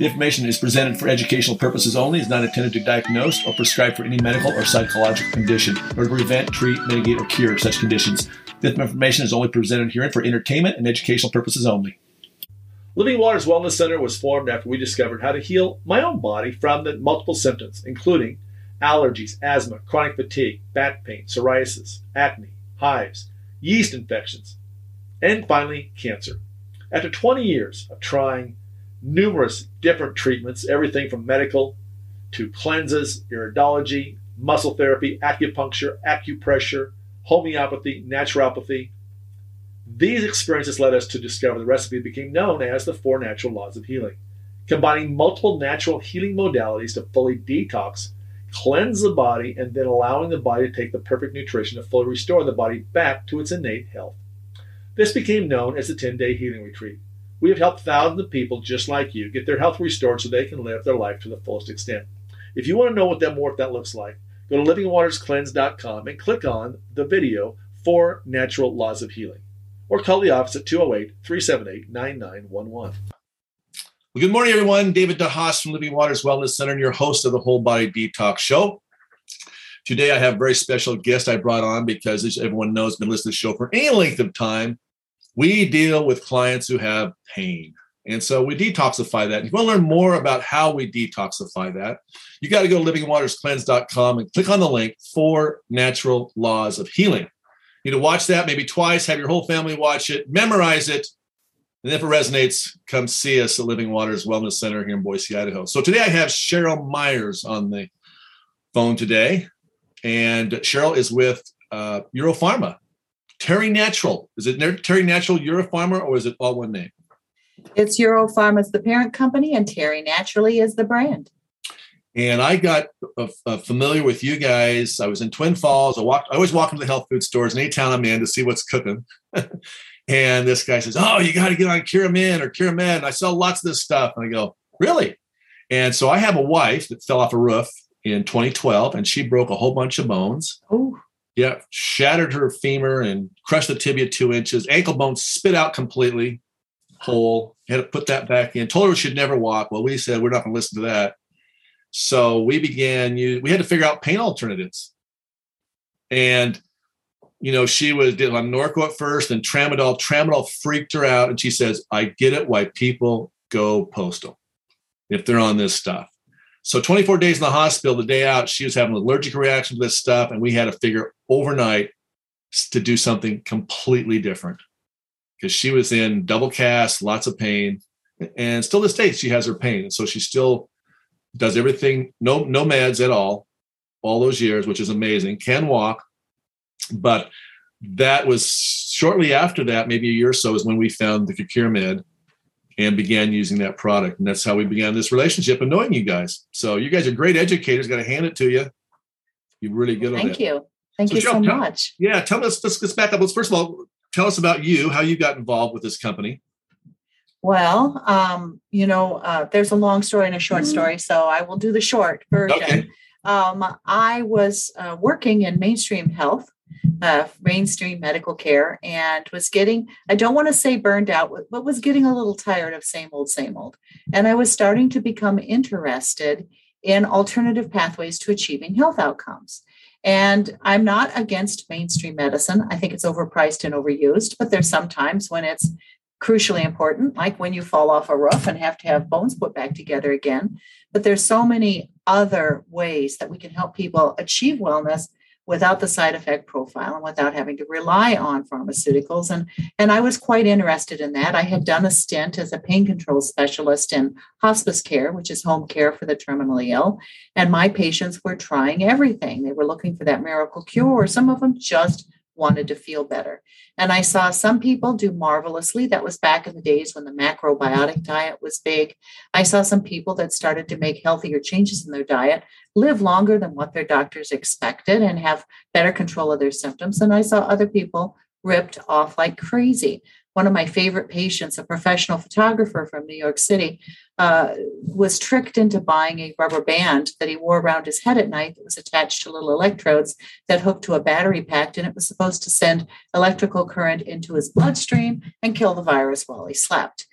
The information is presented for educational purposes only, is not intended to diagnose or prescribe for any medical or psychological condition, or to prevent, treat, mitigate, or cure such conditions. This information is only presented herein for entertainment and educational purposes only. Living Waters Wellness Center was formed after we discovered how to heal my own body from the multiple symptoms, including allergies, asthma, chronic fatigue, back pain, psoriasis, acne, hives, yeast infections, and finally, cancer. After 20 years of trying numerous different treatments, everything from medical to cleanses, iridology, muscle therapy, acupuncture, acupressure, homeopathy, naturopathy, these experiences led us to discover the recipe that became known as the Four Natural Laws of Healing, combining multiple natural healing modalities to fully detox, cleanse the body, and then allowing the body to take the perfect nutrition to fully restore the body back to its innate health. This became known as the 10 day healing retreat. We have helped thousands of people just like you get their health restored so they can live their life to the fullest extent. If you want to know what that more that looks like, go to livingwaterscleanse.com and click on the video for Natural Laws of Healing or call the office at 208 378 9911. Well, good morning, everyone. David DeHaas from Living Waters Wellness Center and your host of the Whole Body Detox Show. Today, I have a very special guest I brought on because, as everyone knows, been listening to the show for any length of time. We deal with clients who have pain. And so we detoxify that. If you want to learn more about how we detoxify that, you got to go to livingwaterscleanse.com and click on the link for natural laws of healing. You need to watch that maybe twice, have your whole family watch it, memorize it. And if it resonates, come see us at Living Waters Wellness Center here in Boise, Idaho. So today I have Cheryl Myers on the phone today. And Cheryl is with uh, Europharma. Terry Natural. Is it Terry Natural Europharma or is it all one name? It's Europharma is the parent company and Terry Naturally is the brand. And I got uh, uh, familiar with you guys. I was in Twin Falls. I walked. I always walk into the health food stores in any town I'm in to see what's cooking. and this guy says, "Oh, you got to get on Curamin or Curamed." And I sell lots of this stuff. And I go, "Really?" And so I have a wife that fell off a roof in 2012, and she broke a whole bunch of bones. Oh. Yeah, shattered her femur and crushed the tibia two inches. Ankle bone spit out completely, whole. Had to put that back in. Told her she'd never walk. Well, we said we're not going to listen to that. So we began, we had to figure out pain alternatives. And, you know, she was did on Norco at first and Tramadol. Tramadol freaked her out. And she says, I get it why people go postal if they're on this stuff. So 24 days in the hospital, the day out, she was having an allergic reaction to this stuff. And we had to figure overnight to do something completely different because she was in double cast, lots of pain. And still this day, she has her pain. So she still does everything, no, no meds at all, all those years, which is amazing, can walk. But that was shortly after that, maybe a year or so, is when we found the Curamed and began using that product. And that's how we began this relationship and knowing you guys. So you guys are great educators. Got to hand it to you. You're really good Thank on that. Thank you. Thank so you so much. Yeah, tell us. Let's, let's back up. Let's first of all tell us about you, how you got involved with this company. Well, um, you know, uh, there's a long story and a short mm-hmm. story, so I will do the short version. Okay. Um, I was uh, working in mainstream health, uh, mainstream medical care, and was getting, I don't want to say burned out, but was getting a little tired of same old, same old. And I was starting to become interested in alternative pathways to achieving health outcomes. And I'm not against mainstream medicine. I think it's overpriced and overused, but there's sometimes when it's crucially important, like when you fall off a roof and have to have bones put back together again. But there's so many other ways that we can help people achieve wellness without the side effect profile and without having to rely on pharmaceuticals. And, and I was quite interested in that. I had done a stint as a pain control specialist in hospice care, which is home care for the terminally ill. And my patients were trying everything. They were looking for that miracle cure. Some of them just wanted to feel better. And I saw some people do marvelously. That was back in the days when the macrobiotic diet was big. I saw some people that started to make healthier changes in their diet, live longer than what their doctors expected, and have better control of their symptoms. And I saw other people ripped off like crazy one of my favorite patients, a professional photographer from New York City, uh, was tricked into buying a rubber band that he wore around his head at night that was attached to little electrodes that hooked to a battery pack, and it was supposed to send electrical current into his bloodstream and kill the virus while he slept.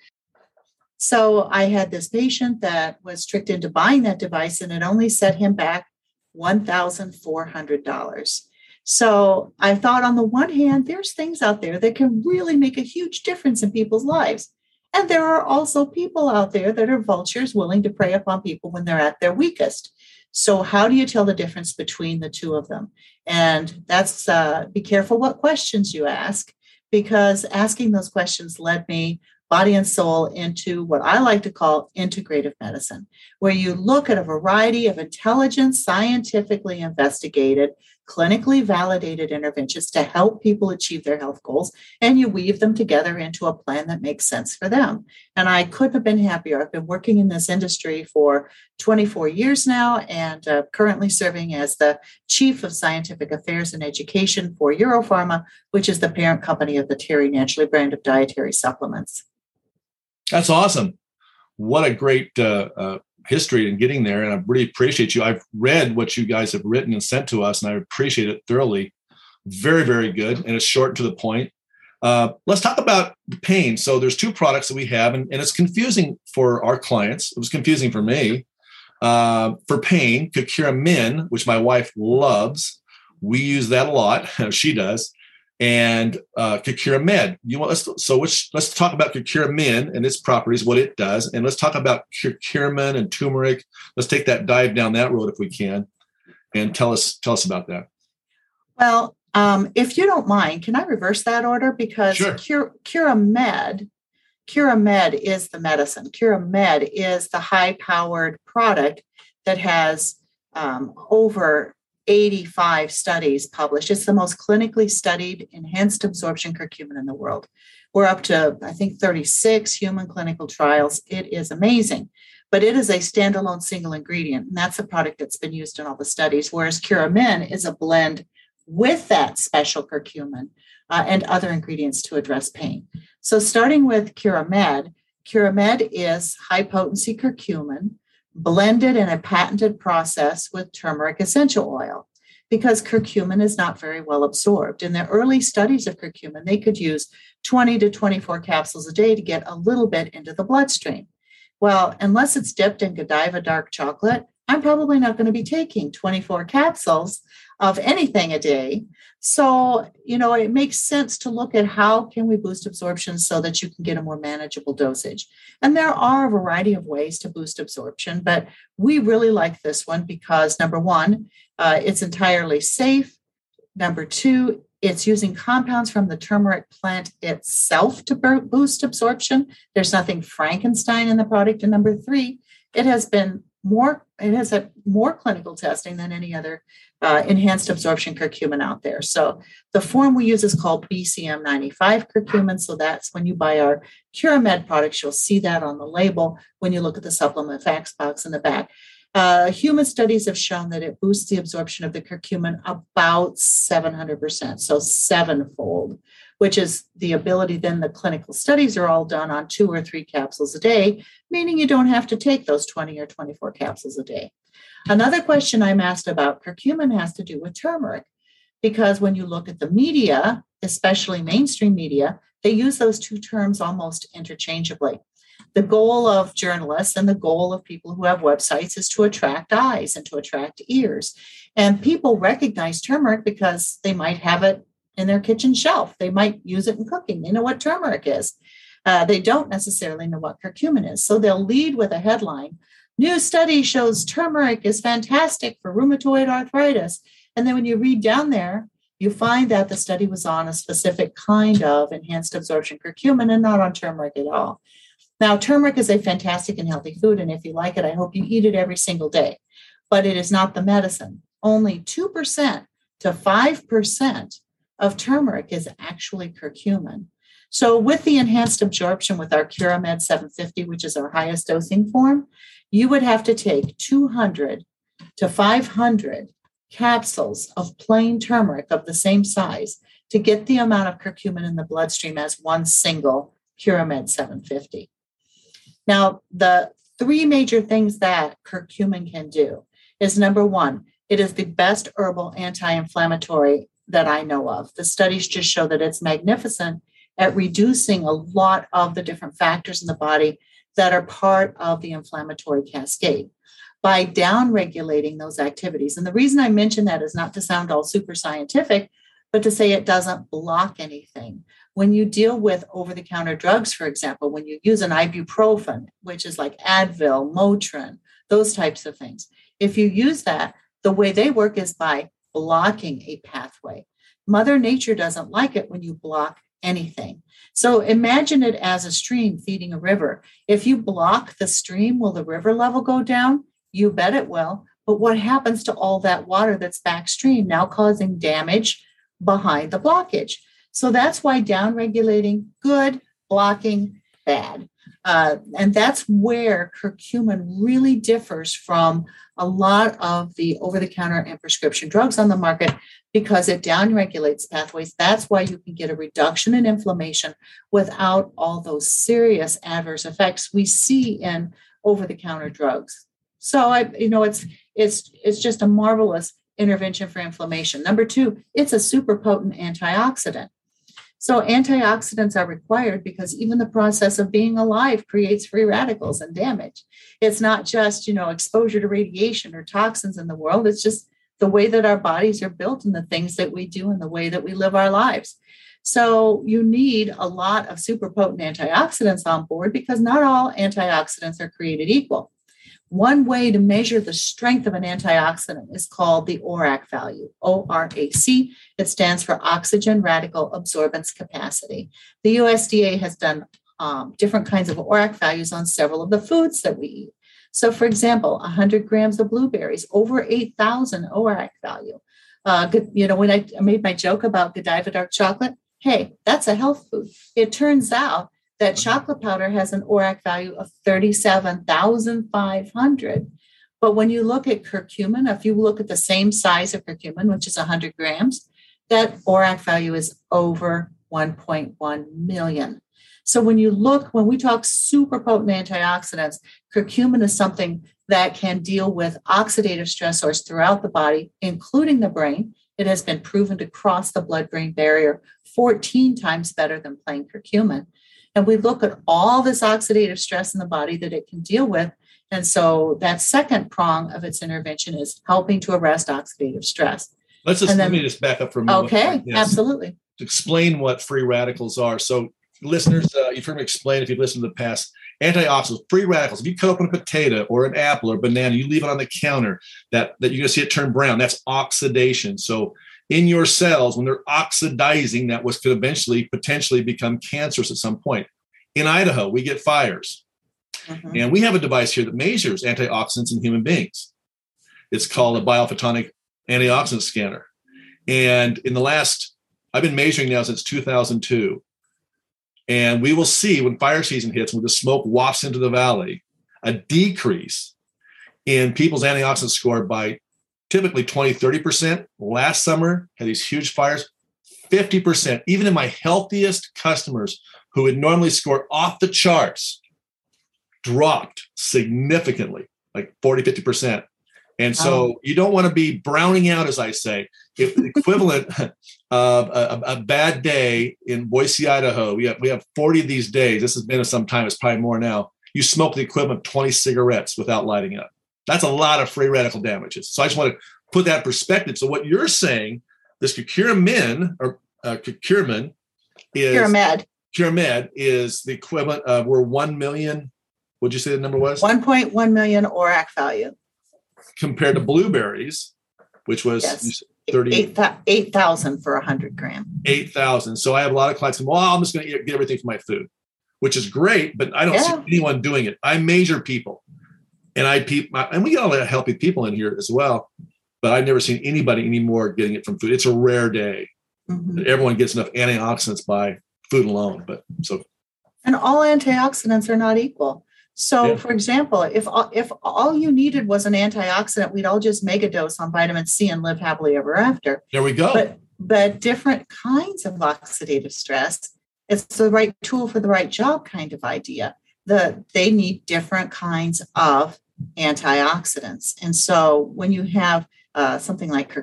So I had this patient that was tricked into buying that device and it only set him back $1,400. So I thought, on the one hand, there's things out there that can really make a huge difference in people's lives. And there are also people out there that are vultures willing to prey upon people when they're at their weakest. So, how do you tell the difference between the two of them? And that's uh, be careful what questions you ask, because asking those questions led me body and soul into what I like to call integrative medicine, where you look at a variety of intelligent, scientifically investigated, clinically validated interventions to help people achieve their health goals, and you weave them together into a plan that makes sense for them. And I couldn't have been happier. I've been working in this industry for 24 years now and uh, currently serving as the Chief of Scientific Affairs and Education for Europharma, which is the parent company of the Terry Naturally brand of dietary supplements. That's awesome. What a great uh, uh, history and getting there. And I really appreciate you. I've read what you guys have written and sent to us, and I appreciate it thoroughly. Very, very good. And it's short to the point. Uh, let's talk about pain. So there's two products that we have, and, and it's confusing for our clients. It was confusing for me. Uh, for pain, Curamin, which my wife loves. We use that a lot. she does and uh, Curamed. You want let's so which, let's talk about Curamin and its properties, what it does, and let's talk about curcumin and turmeric. Let's take that dive down that road if we can, and tell us tell us about that. Well, um, if you don't mind, can I reverse that order because sure. Cure, Curamed, Cura Med is the medicine. Curamed is the high-powered product that has um, over 85 studies published. It's the most clinically studied enhanced absorption curcumin in the world. We're up to, I think, 36 human clinical trials. It is amazing, but it is a standalone single ingredient, and that's a product that's been used in all the studies. Whereas Curamin is a blend with that special curcumin uh, and other ingredients to address pain. So, starting with Curamed, Curamed is high potency curcumin blended in a patented process with turmeric essential oil because curcumin is not very well absorbed. In the early studies of curcumin, they could use 20 to 24 capsules a day to get a little bit into the bloodstream. Well, unless it's dipped in Godiva dark chocolate, I'm probably not going to be taking 24 capsules of anything a day. So, you know, it makes sense to look at how can we boost absorption so that you can get a more manageable dosage. And there are a variety of ways to boost absorption, but we really like this one because number one, uh, it's entirely safe. Number two, it's using compounds from the turmeric plant itself to boost absorption. There's nothing Frankenstein in the product. And number three, it has been more it has a more clinical testing than any other uh, enhanced absorption curcumin out there. So the form we use is called BCM 95 curcumin. So that's when you buy our Curamed products, you'll see that on the label when you look at the supplement facts box in the back. Uh, human studies have shown that it boosts the absorption of the curcumin about 700%, so sevenfold which is the ability then the clinical studies are all done on two or three capsules a day, meaning you don't have to take those 20 or 24 capsules a day. Another question I'm asked about curcumin has to do with turmeric, because when you look at the media, especially mainstream media, they use those two terms almost interchangeably. The goal of journalists and the goal of people who have websites is to attract eyes and to attract ears. And people recognize turmeric because they might have it in their kitchen shelf. They might use it in cooking. They know what turmeric is. Uh, they don't necessarily know what curcumin is. So they'll lead with a headline New study shows turmeric is fantastic for rheumatoid arthritis. And then when you read down there, you find that the study was on a specific kind of enhanced absorption curcumin and not on turmeric at all. Now, turmeric is a fantastic and healthy food. And if you like it, I hope you eat it every single day. But it is not the medicine. Only 2% to 5% of turmeric is actually curcumin. So, with the enhanced absorption with our Curamed 750, which is our highest dosing form, you would have to take 200 to 500 capsules of plain turmeric of the same size to get the amount of curcumin in the bloodstream as one single Curamed 750. Now, the three major things that curcumin can do is number one, it is the best herbal anti inflammatory that I know of. The studies just show that it's magnificent at reducing a lot of the different factors in the body that are part of the inflammatory cascade by down regulating those activities. And the reason I mention that is not to sound all super scientific, but to say it doesn't block anything. When you deal with over the counter drugs, for example, when you use an ibuprofen, which is like Advil, Motrin, those types of things, if you use that, the way they work is by blocking a pathway. Mother Nature doesn't like it when you block anything. So imagine it as a stream feeding a river. If you block the stream, will the river level go down? You bet it will. But what happens to all that water that's backstream now causing damage behind the blockage? So that's why down regulating good, blocking bad. Uh, and that's where curcumin really differs from a lot of the over the counter and prescription drugs on the market because it downregulates pathways. That's why you can get a reduction in inflammation without all those serious adverse effects we see in over the counter drugs. So I, you know, it's it's it's just a marvelous intervention for inflammation. Number two, it's a super potent antioxidant. So antioxidants are required because even the process of being alive creates free radicals and damage. It's not just, you know, exposure to radiation or toxins in the world. It's just the way that our bodies are built and the things that we do and the way that we live our lives. So you need a lot of super potent antioxidants on board because not all antioxidants are created equal. One way to measure the strength of an antioxidant is called the ORAC value, ORAC. It stands for oxygen radical absorbance capacity. The USDA has done um, different kinds of ORAC values on several of the foods that we eat. So, for example, 100 grams of blueberries, over 8,000 ORAC value. Uh, you know, when I made my joke about Godiva dark chocolate, hey, that's a health food. It turns out that chocolate powder has an ORAC value of 37,500. But when you look at curcumin, if you look at the same size of curcumin, which is 100 grams, that ORAC value is over 1.1 million. So when you look, when we talk super potent antioxidants, curcumin is something that can deal with oxidative stressors throughout the body, including the brain. It has been proven to cross the blood brain barrier 14 times better than plain curcumin. And we look at all this oxidative stress in the body that it can deal with. And so that second prong of its intervention is helping to arrest oxidative stress. Let's just then, let me just back up for a moment. Okay, absolutely. To explain what free radicals are. So, listeners, uh, you've heard me explain if you've listened to the past antioxidants, free radicals. If you cut open a potato or an apple or banana, you leave it on the counter, that, that you're going to see it turn brown. That's oxidation. So, in your cells when they're oxidizing that was could eventually potentially become cancerous at some point. In Idaho, we get fires. Mm-hmm. And we have a device here that measures antioxidants in human beings. It's called a biophotonic antioxidant scanner. And in the last, I've been measuring now since 2002. And we will see when fire season hits, when the smoke wafts into the valley, a decrease in people's antioxidant score by typically 20, 30%. Last summer, had these huge fires, 50%. Even in my healthiest customers who would normally score off the charts, dropped significantly, like 40, 50%. And so oh. you don't want to be browning out, as I say. If the equivalent of a, a, bad day in Boise, Idaho, we have, we have 40 of these days. This has been some time, it's probably more now. You smoke the equivalent of 20 cigarettes without lighting up. That's a lot of free radical damages. So I just want to put that perspective. So what you're saying, this curcumin or uh, curcumin is Curamed. Curamed is the equivalent of we're one million. What'd you say the number was? 1.1 million ORAC value. Compared to blueberries, which was yes. 30 8,000 for 100 gram. 8,000. So I have a lot of clients saying, well, I'm just going to get everything from my food, which is great, but I don't yeah. see anyone doing it. I measure people and I peep, and we get a lot of healthy people in here as well. But I've never seen anybody anymore getting it from food. It's a rare day. Mm-hmm. Everyone gets enough antioxidants by food alone. But so, and all antioxidants are not equal. So, yeah. for example, if if all you needed was an antioxidant, we'd all just mega dose on vitamin C and live happily ever after. There we go. But but different kinds of oxidative stress, it's the right tool for the right job kind of idea. The they need different kinds of antioxidants. And so when you have uh, something like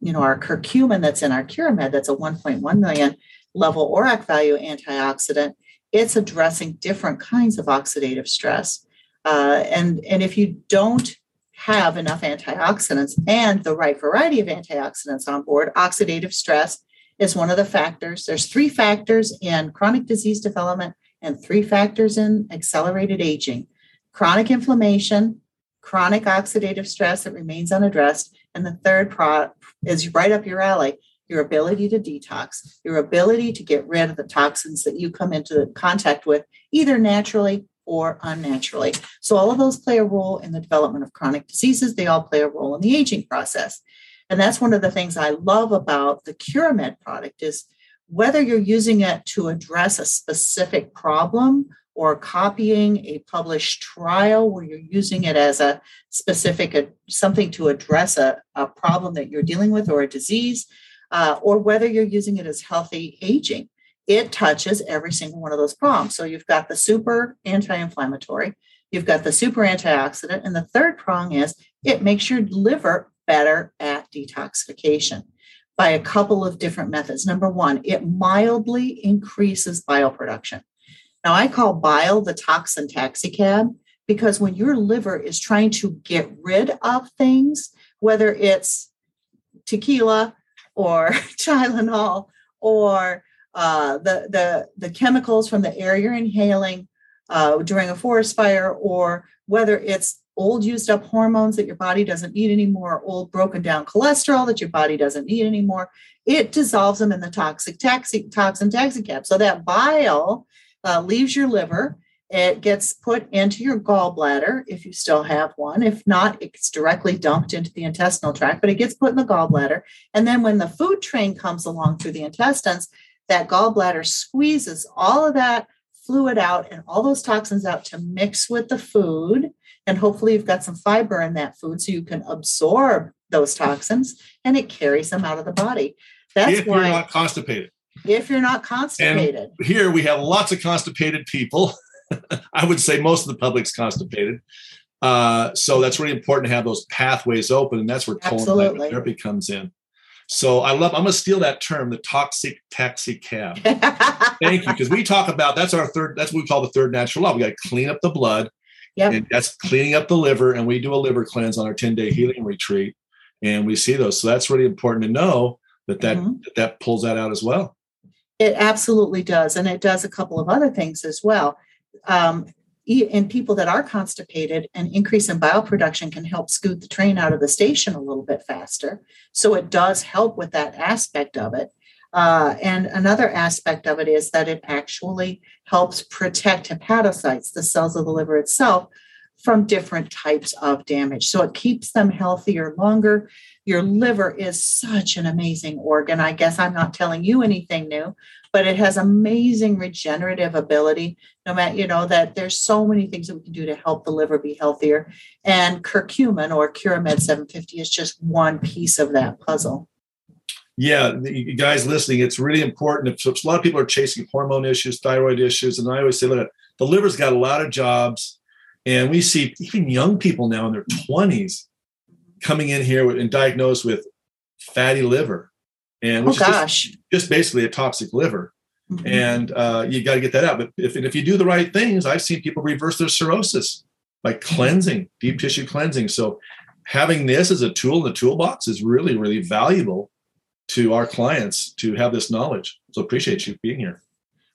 you know our curcumin that's in our Curamed, that's a 1.1 million level ORAC value antioxidant. it's addressing different kinds of oxidative stress. Uh, and, and if you don't have enough antioxidants and the right variety of antioxidants on board, oxidative stress is one of the factors. There's three factors in chronic disease development and three factors in accelerated aging chronic inflammation, chronic oxidative stress that remains unaddressed, and the third pro- is right up your alley your ability to detox, your ability to get rid of the toxins that you come into contact with, either naturally or unnaturally. So, all of those play a role in the development of chronic diseases. They all play a role in the aging process. And that's one of the things I love about the CuraMed product is whether you're using it to address a specific problem or copying a published trial where you're using it as a specific uh, something to address a, a problem that you're dealing with or a disease uh, or whether you're using it as healthy aging. It touches every single one of those prongs. So you've got the super anti inflammatory, you've got the super antioxidant, and the third prong is it makes your liver better at detoxification by a couple of different methods. Number one, it mildly increases bile production. Now, I call bile the toxin taxi cab because when your liver is trying to get rid of things, whether it's tequila, or Tylenol or uh, the, the, the chemicals from the air you're inhaling uh, during a forest fire, or whether it's old used up hormones that your body doesn't need anymore, old broken down cholesterol that your body doesn't need anymore, it dissolves them in the toxic taxi, toxin taxi cab. So that bile uh, leaves your liver it gets put into your gallbladder if you still have one. If not, it gets directly dumped into the intestinal tract, but it gets put in the gallbladder. And then when the food train comes along through the intestines, that gallbladder squeezes all of that fluid out and all those toxins out to mix with the food. And hopefully, you've got some fiber in that food so you can absorb those toxins and it carries them out of the body. That's if why, you're not constipated. If you're not constipated. And here we have lots of constipated people. I would say most of the public's constipated. Uh, so that's really important to have those pathways open, and that's where colon therapy comes in. So I love. I'm going to steal that term, the toxic taxi cab. Thank you, because we talk about that's our third. That's what we call the third natural law. We got to clean up the blood. Yep. And that's cleaning up the liver, and we do a liver cleanse on our 10 day healing retreat, and we see those. So that's really important to know that that, mm-hmm. that that pulls that out as well. It absolutely does, and it does a couple of other things as well um, in people that are constipated, an increase in bile production can help scoot the train out of the station a little bit faster. So it does help with that aspect of it. Uh, and another aspect of it is that it actually helps protect hepatocytes, the cells of the liver itself, from different types of damage. So it keeps them healthier longer. Your liver is such an amazing organ. I guess I'm not telling you anything new, but it has amazing regenerative ability. No matter, you know, that there's so many things that we can do to help the liver be healthier. And curcumin or CuraMed 750 is just one piece of that puzzle. Yeah, you guys listening, it's really important. A lot of people are chasing hormone issues, thyroid issues, and I always say, look, the liver's got a lot of jobs. And we see even young people now in their 20s coming in here and diagnosed with fatty liver and oh gosh, just, just, basically a toxic liver. Mm-hmm. And uh, you got to get that out. But if, and if you do the right things, I've seen people reverse their cirrhosis by cleansing, deep tissue cleansing. So having this as a tool in the toolbox is really, really valuable to our clients to have this knowledge. So appreciate you being here.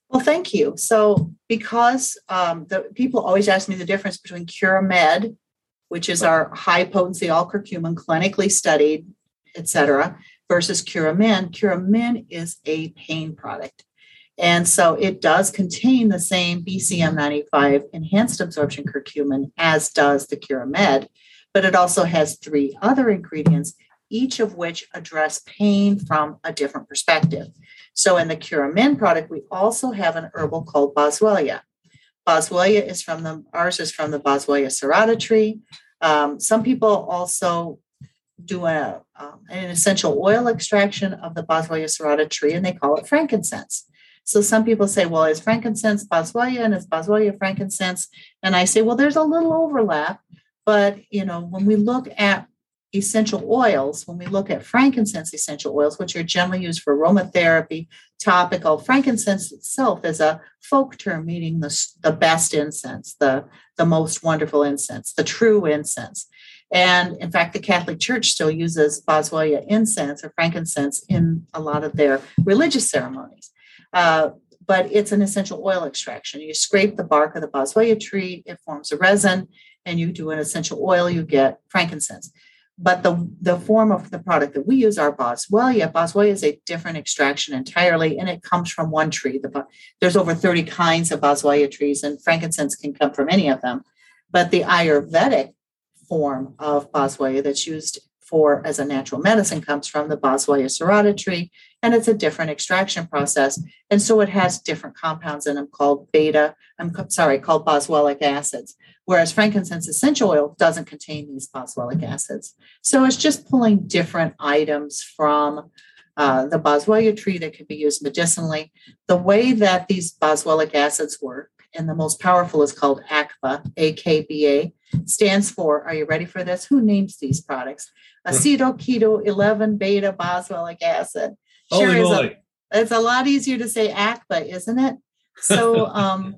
Well, thank you. So because um, the people always ask me the difference between CuraMed, which is our high potency all curcumin clinically studied, et cetera, versus Curamin. Curamin is a pain product. And so it does contain the same BCM95 enhanced absorption curcumin as does the CuraMed, but it also has three other ingredients, each of which address pain from a different perspective. So in the Curamin product, we also have an herbal called Boswellia. Boswellia is from the, ours is from the Boswellia serrata tree. Um, some people also do a, um, an essential oil extraction of the Boswellia serrata tree and they call it frankincense. So some people say, well, is frankincense Boswellia and is Boswellia frankincense? And I say, well, there's a little overlap, but you know, when we look at essential oils, when we look at frankincense essential oils, which are generally used for aromatherapy, topical, frankincense itself is a folk term meaning the, the best incense, the, the most wonderful incense, the true incense. And in fact, the Catholic Church still uses boswellia incense or frankincense in a lot of their religious ceremonies. Uh, but it's an essential oil extraction. You scrape the bark of the boswellia tree, it forms a resin, and you do an essential oil, you get frankincense. But the, the form of the product that we use are boswellia. Boswellia is a different extraction entirely, and it comes from one tree. The, there's over 30 kinds of boswellia trees, and frankincense can come from any of them. But the Ayurvedic form of boswellia that's used for as a natural medicine comes from the Boswellia serrata tree, and it's a different extraction process. And so it has different compounds in them called beta, I'm sorry, called boswellic acids, whereas frankincense essential oil doesn't contain these boswellic acids. So it's just pulling different items from uh, the boswellia tree that can be used medicinally. The way that these boswellic acids work, and the most powerful is called AKBA, AKBA, stands for, are you ready for this? Who names these products? Acetyl keto 11 beta boswellic acid. Sure Holy moly. a, it's a lot easier to say AKBA, isn't it? So um,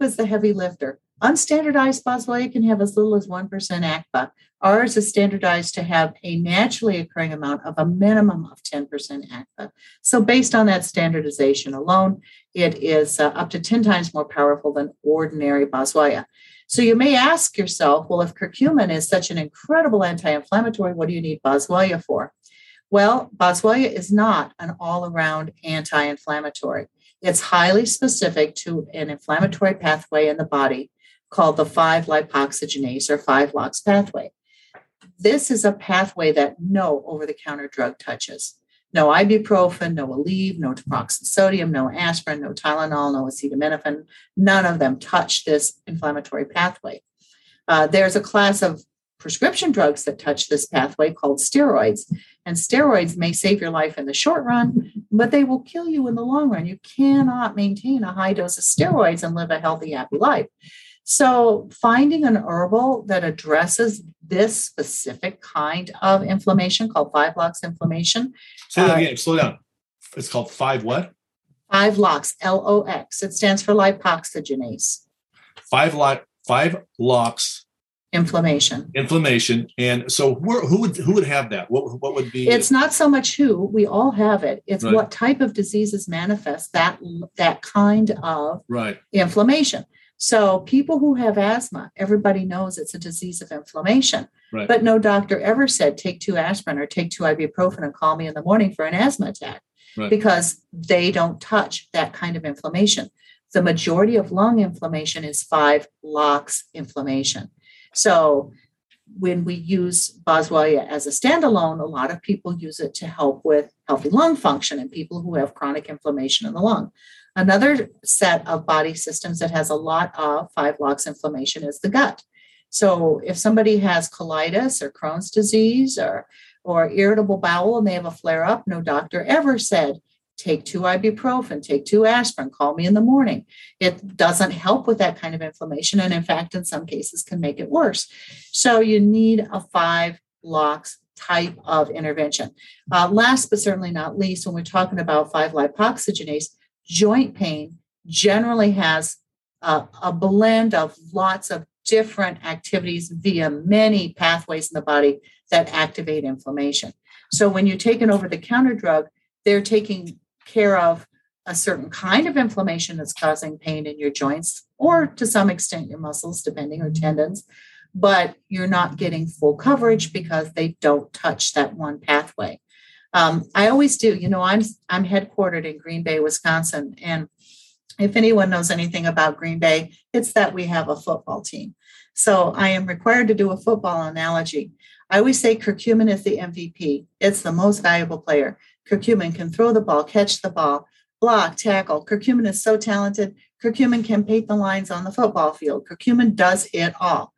is the heavy lifter. Unstandardized boswellia can have as little as 1% AKBA. Ours is standardized to have a naturally occurring amount of a minimum of 10% AKBA. So, based on that standardization alone, it is uh, up to 10 times more powerful than ordinary boswellia. So, you may ask yourself, well, if curcumin is such an incredible anti inflammatory, what do you need boswellia for? Well, boswellia is not an all around anti inflammatory. It's highly specific to an inflammatory pathway in the body called the 5 lipoxygenase or 5 LOX pathway. This is a pathway that no over the counter drug touches. No ibuprofen, no Aleve, no naproxen sodium, no aspirin, no Tylenol, no acetaminophen. None of them touch this inflammatory pathway. Uh, there's a class of prescription drugs that touch this pathway called steroids. And steroids may save your life in the short run, but they will kill you in the long run. You cannot maintain a high dose of steroids and live a healthy, happy life. So, finding an herbal that addresses this specific kind of inflammation called five LOX inflammation. Say that uh, again, slow down. It's called five what? Five LOX, L O X. It stands for lipoxygenase. Five LOX, five LOX inflammation inflammation and so who, who would who would have that what, what would be it's not so much who we all have it it's right. what type of diseases manifest that that kind of right inflammation so, people who have asthma, everybody knows it's a disease of inflammation. Right. But no doctor ever said take two aspirin or take two ibuprofen and call me in the morning for an asthma attack right. because they don't touch that kind of inflammation. The majority of lung inflammation is five LOX inflammation. So, when we use boswellia as a standalone, a lot of people use it to help with healthy lung function and people who have chronic inflammation in the lung. Another set of body systems that has a lot of five LOX inflammation is the gut. So if somebody has colitis or Crohn's disease or or irritable bowel and they have a flare up, no doctor ever said take two ibuprofen, take two aspirin, call me in the morning. It doesn't help with that kind of inflammation and in fact in some cases can make it worse. So you need a five LOX type of intervention. Uh, last but certainly not least, when we're talking about 5 lipoxygenase, joint pain generally has a, a blend of lots of different activities via many pathways in the body that activate inflammation. So when you take an over the counter drug, they're taking care of a certain kind of inflammation that's causing pain in your joints or to some extent your muscles, depending, or tendons. But you're not getting full coverage because they don't touch that one pathway. Um, I always do. You know, I'm I'm headquartered in Green Bay, Wisconsin, and if anyone knows anything about Green Bay, it's that we have a football team. So I am required to do a football analogy. I always say curcumin is the MVP. It's the most valuable player. Curcumin can throw the ball, catch the ball, block, tackle. Curcumin is so talented. Curcumin can paint the lines on the football field. Curcumin does it all.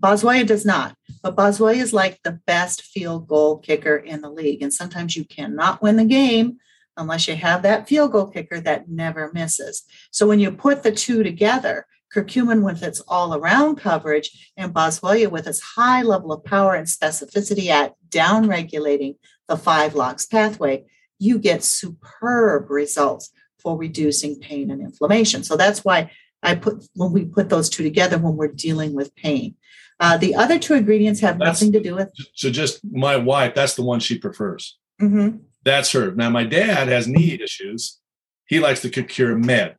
Boswellia does not, but Boswellia is like the best field goal kicker in the league. And sometimes you cannot win the game unless you have that field goal kicker that never misses. So when you put the two together, curcumin with its all around coverage, and boswellia with its high level of power and specificity at downregulating the 5-LOX pathway, you get superb results for reducing pain and inflammation. So that's why I put when we put those two together when we're dealing with pain. Uh, the other two ingredients have that's, nothing to do with. So just my wife, that's the one she prefers. Mm-hmm. That's her. Now my dad has knee issues. He likes the Curamed.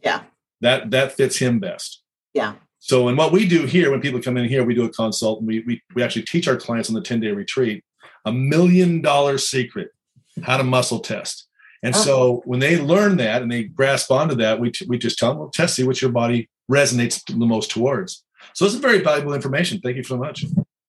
Yeah. That that fits him best. Yeah. So and what we do here when people come in here, we do a consult and we we, we actually teach our clients on the 10 day retreat a million dollar secret how to muscle test. And oh. so when they learn that and they grasp onto that, we, t- we just tell them, well, test, see what your body resonates the most towards. So this is very valuable information. Thank you so much.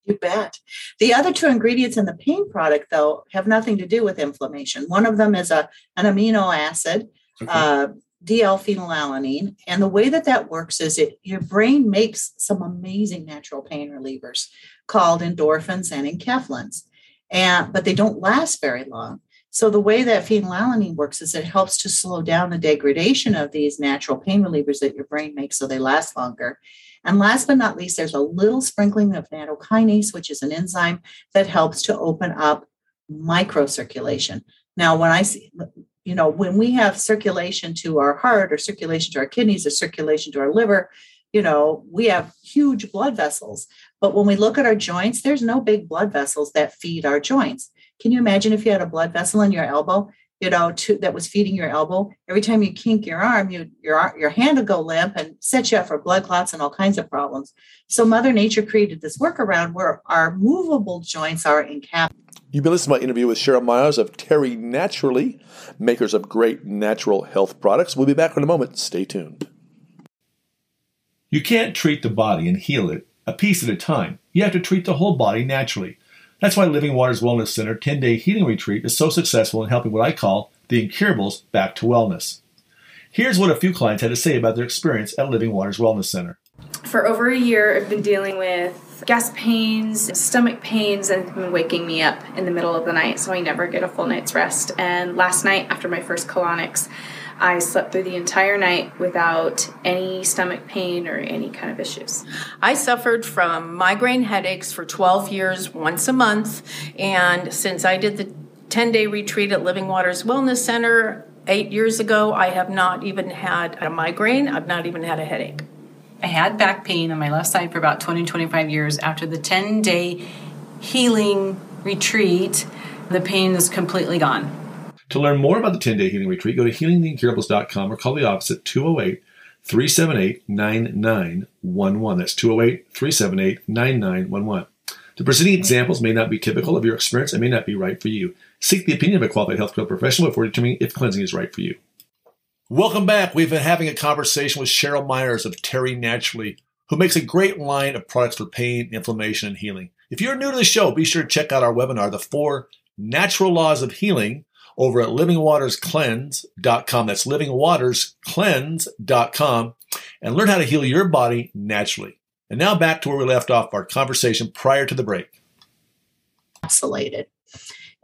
You bet. The other two ingredients in the pain product, though, have nothing to do with inflammation. One of them is a, an amino acid, okay. uh, DL-phenylalanine, and the way that that works is it your brain makes some amazing natural pain relievers called endorphins and enkephalins, and but they don't last very long. So the way that phenylalanine works is it helps to slow down the degradation of these natural pain relievers that your brain makes so they last longer. And last but not least, there's a little sprinkling of nattokinase, which is an enzyme that helps to open up microcirculation. Now, when I see, you know, when we have circulation to our heart or circulation to our kidneys or circulation to our liver, you know, we have huge blood vessels. But when we look at our joints, there's no big blood vessels that feed our joints. Can you imagine if you had a blood vessel in your elbow, you know, to, that was feeding your elbow? Every time you kink your arm, you, your your hand would go limp and set you up for blood clots and all kinds of problems. So Mother Nature created this workaround where our movable joints are encapsulated. You've been listening to my interview with Cheryl Myers of Terry Naturally, makers of great natural health products. We'll be back in a moment. Stay tuned. You can't treat the body and heal it a piece at a time. You have to treat the whole body naturally. That's why Living Waters Wellness Center 10 day healing retreat is so successful in helping what I call the incurables back to wellness. Here's what a few clients had to say about their experience at Living Waters Wellness Center. For over a year, I've been dealing with gas pains, stomach pains, and waking me up in the middle of the night, so I never get a full night's rest. And last night, after my first colonics, I slept through the entire night without any stomach pain or any kind of issues. I suffered from migraine headaches for 12 years, once a month. And since I did the 10 day retreat at Living Waters Wellness Center eight years ago, I have not even had a migraine. I've not even had a headache. I had back pain on my left side for about 20, 25 years. After the 10 day healing retreat, the pain is completely gone. To learn more about the 10 day healing retreat, go to healingtheincurables.com or call the office at 208 378 9911. That's 208 378 9911. The preceding examples may not be typical of your experience and may not be right for you. Seek the opinion of a qualified healthcare professional before determining if cleansing is right for you. Welcome back. We've been having a conversation with Cheryl Myers of Terry Naturally, who makes a great line of products for pain, inflammation, and healing. If you're new to the show, be sure to check out our webinar, The Four Natural Laws of Healing, over at livingwaterscleanse.com. That's livingwaterscleanse.com and learn how to heal your body naturally. And now back to where we left off our conversation prior to the break. Encapsulated.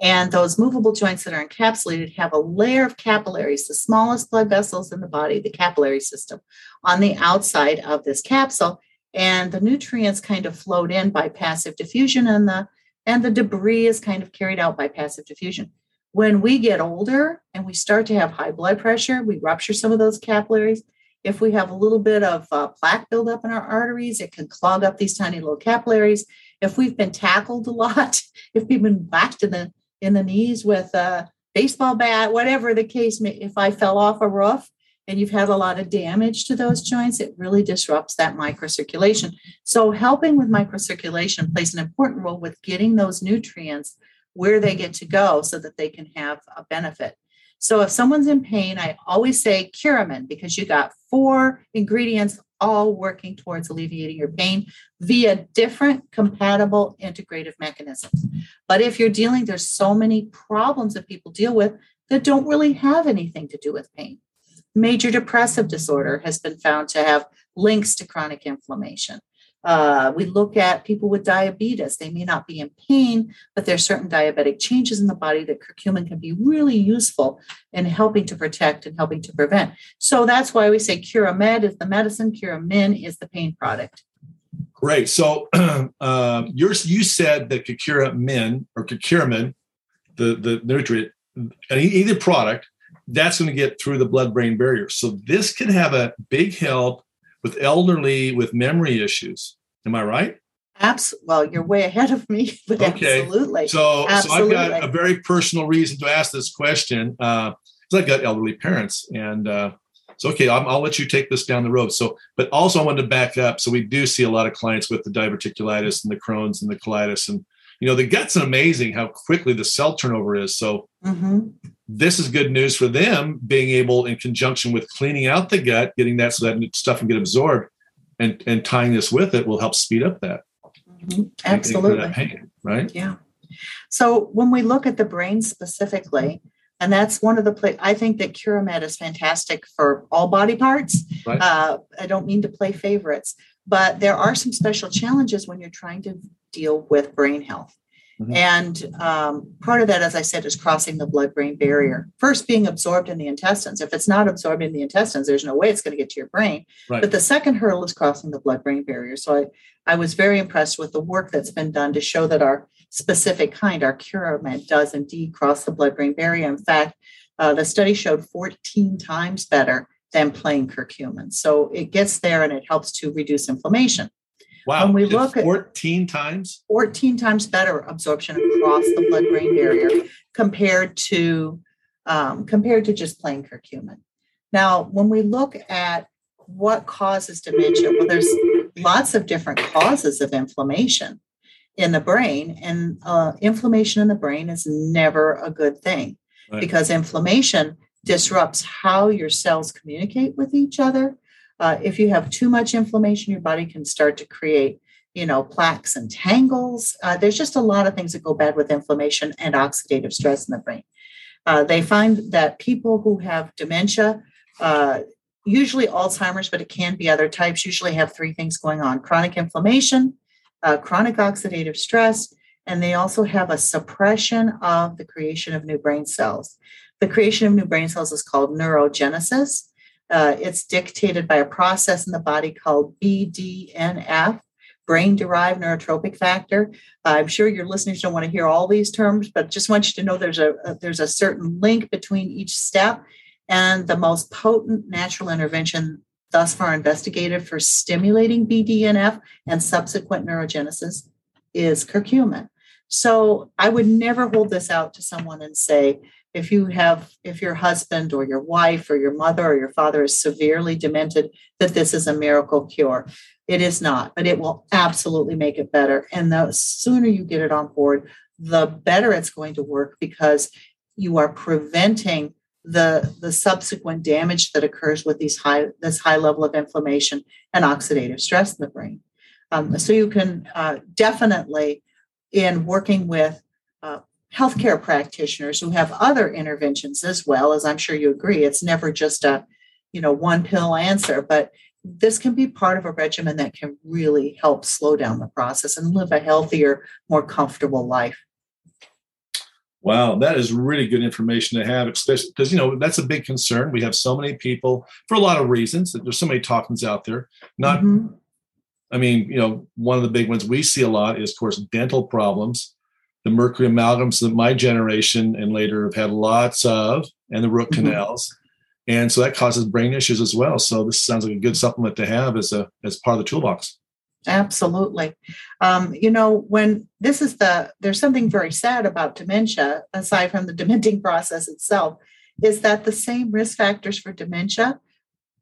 And those movable joints that are encapsulated have a layer of capillaries, the smallest blood vessels in the body, the capillary system, on the outside of this capsule. And the nutrients kind of float in by passive diffusion, and the and the debris is kind of carried out by passive diffusion. When we get older and we start to have high blood pressure, we rupture some of those capillaries. If we have a little bit of uh, plaque buildup in our arteries, it can clog up these tiny little capillaries. If we've been tackled a lot, if we've been whacked in the in the knees with a baseball bat, whatever the case may, if I fell off a roof and you've had a lot of damage to those joints, it really disrupts that microcirculation. So helping with microcirculation plays an important role with getting those nutrients where they get to go so that they can have a benefit. So if someone's in pain, I always say Curamin because you got four ingredients all working towards alleviating your pain via different compatible integrative mechanisms. But if you're dealing, there's so many problems that people deal with that don't really have anything to do with pain. Major depressive disorder has been found to have links to chronic inflammation. Uh, we look at people with diabetes. They may not be in pain, but there's certain diabetic changes in the body that curcumin can be really useful in helping to protect and helping to prevent. So that's why we say Curamed is the medicine, Curamin is the pain product. Great. So uh, you said that Curamin or Curcumin, the, the nutrient, either product, that's going to get through the blood brain barrier. So this can have a big help with elderly with memory issues. Am I right? Absolutely. Well, you're way ahead of me, but okay. absolutely. So, absolutely. so I've got a very personal reason to ask this question. Uh, I've got elderly parents, and uh, so okay, i will let you take this down the road. So, but also I wanted to back up. So we do see a lot of clients with the diverticulitis and the Crohn's and the colitis, and you know the gut's amazing how quickly the cell turnover is. So mm-hmm. this is good news for them being able, in conjunction with cleaning out the gut, getting that so that stuff can get absorbed, and and tying this with it will help speed up that. Mm-hmm. Absolutely. That pain, right? Yeah. So when we look at the brain specifically, and that's one of the play i think that curamed is fantastic for all body parts right. uh, i don't mean to play favorites but there are some special challenges when you're trying to deal with brain health mm-hmm. and um, part of that as i said is crossing the blood brain barrier first being absorbed in the intestines if it's not absorbed in the intestines there's no way it's going to get to your brain right. but the second hurdle is crossing the blood brain barrier so I, I was very impressed with the work that's been done to show that our specific kind, our Curamed, does indeed cross the blood brain barrier. In fact, uh, the study showed 14 times better than plain curcumin. So it gets there and it helps to reduce inflammation. Wow. When we it's look 14 at times? 14 times better absorption across the blood brain barrier compared to um, compared to just plain curcumin. Now, when we look at what causes dementia, well, there's lots of different causes of inflammation in the brain. And uh, inflammation in the brain is never a good thing right. because inflammation disrupts how your cells communicate with each other. Uh, if you have too much inflammation, your body can start to create, you know, plaques and tangles. Uh, there's just a lot of things that go bad with inflammation and oxidative stress in the brain. Uh, they find that people who have dementia, uh, usually Alzheimer's, but it can be other types, usually have three things going on chronic inflammation, uh, chronic oxidative stress, and they also have a suppression of the creation of new brain cells. The creation of new brain cells is called neurogenesis. Uh, it's dictated by a process in the body called BDNF, brain derived neurotrophic factor. I'm sure your listeners don't want to hear all these terms, but just want you to know there's a, a there's a certain link between each step. And the most potent natural intervention thus far investigated for stimulating BDNF and subsequent neurogenesis is curcumin. So I would never hold this out to someone and say, if you have, if your husband or your wife or your mother or your father is severely demented, that this is a miracle cure. It is not, but it will absolutely make it better. And the sooner you get it on board, the better it's going to work because you are preventing the the subsequent damage that occurs with these high this high level of inflammation and oxidative stress in the brain. Um, so you can uh, definitely, in working with uh, healthcare practitioners who have other interventions as well, as I'm sure you agree, it's never just a you know one pill answer, but this can be part of a regimen that can really help slow down the process and live a healthier, more comfortable life. Wow, that is really good information to have, especially because you know that's a big concern. We have so many people for a lot of reasons. That there's so many toxins out there. Not, mm-hmm. I mean, you know, one of the big ones we see a lot is, of course, dental problems. The mercury amalgams that my generation and later have had lots of, and the root mm-hmm. canals, and so that causes brain issues as well. So this sounds like a good supplement to have as a as part of the toolbox. Absolutely. Um, you know, when this is the, there's something very sad about dementia, aside from the dementing process itself, is that the same risk factors for dementia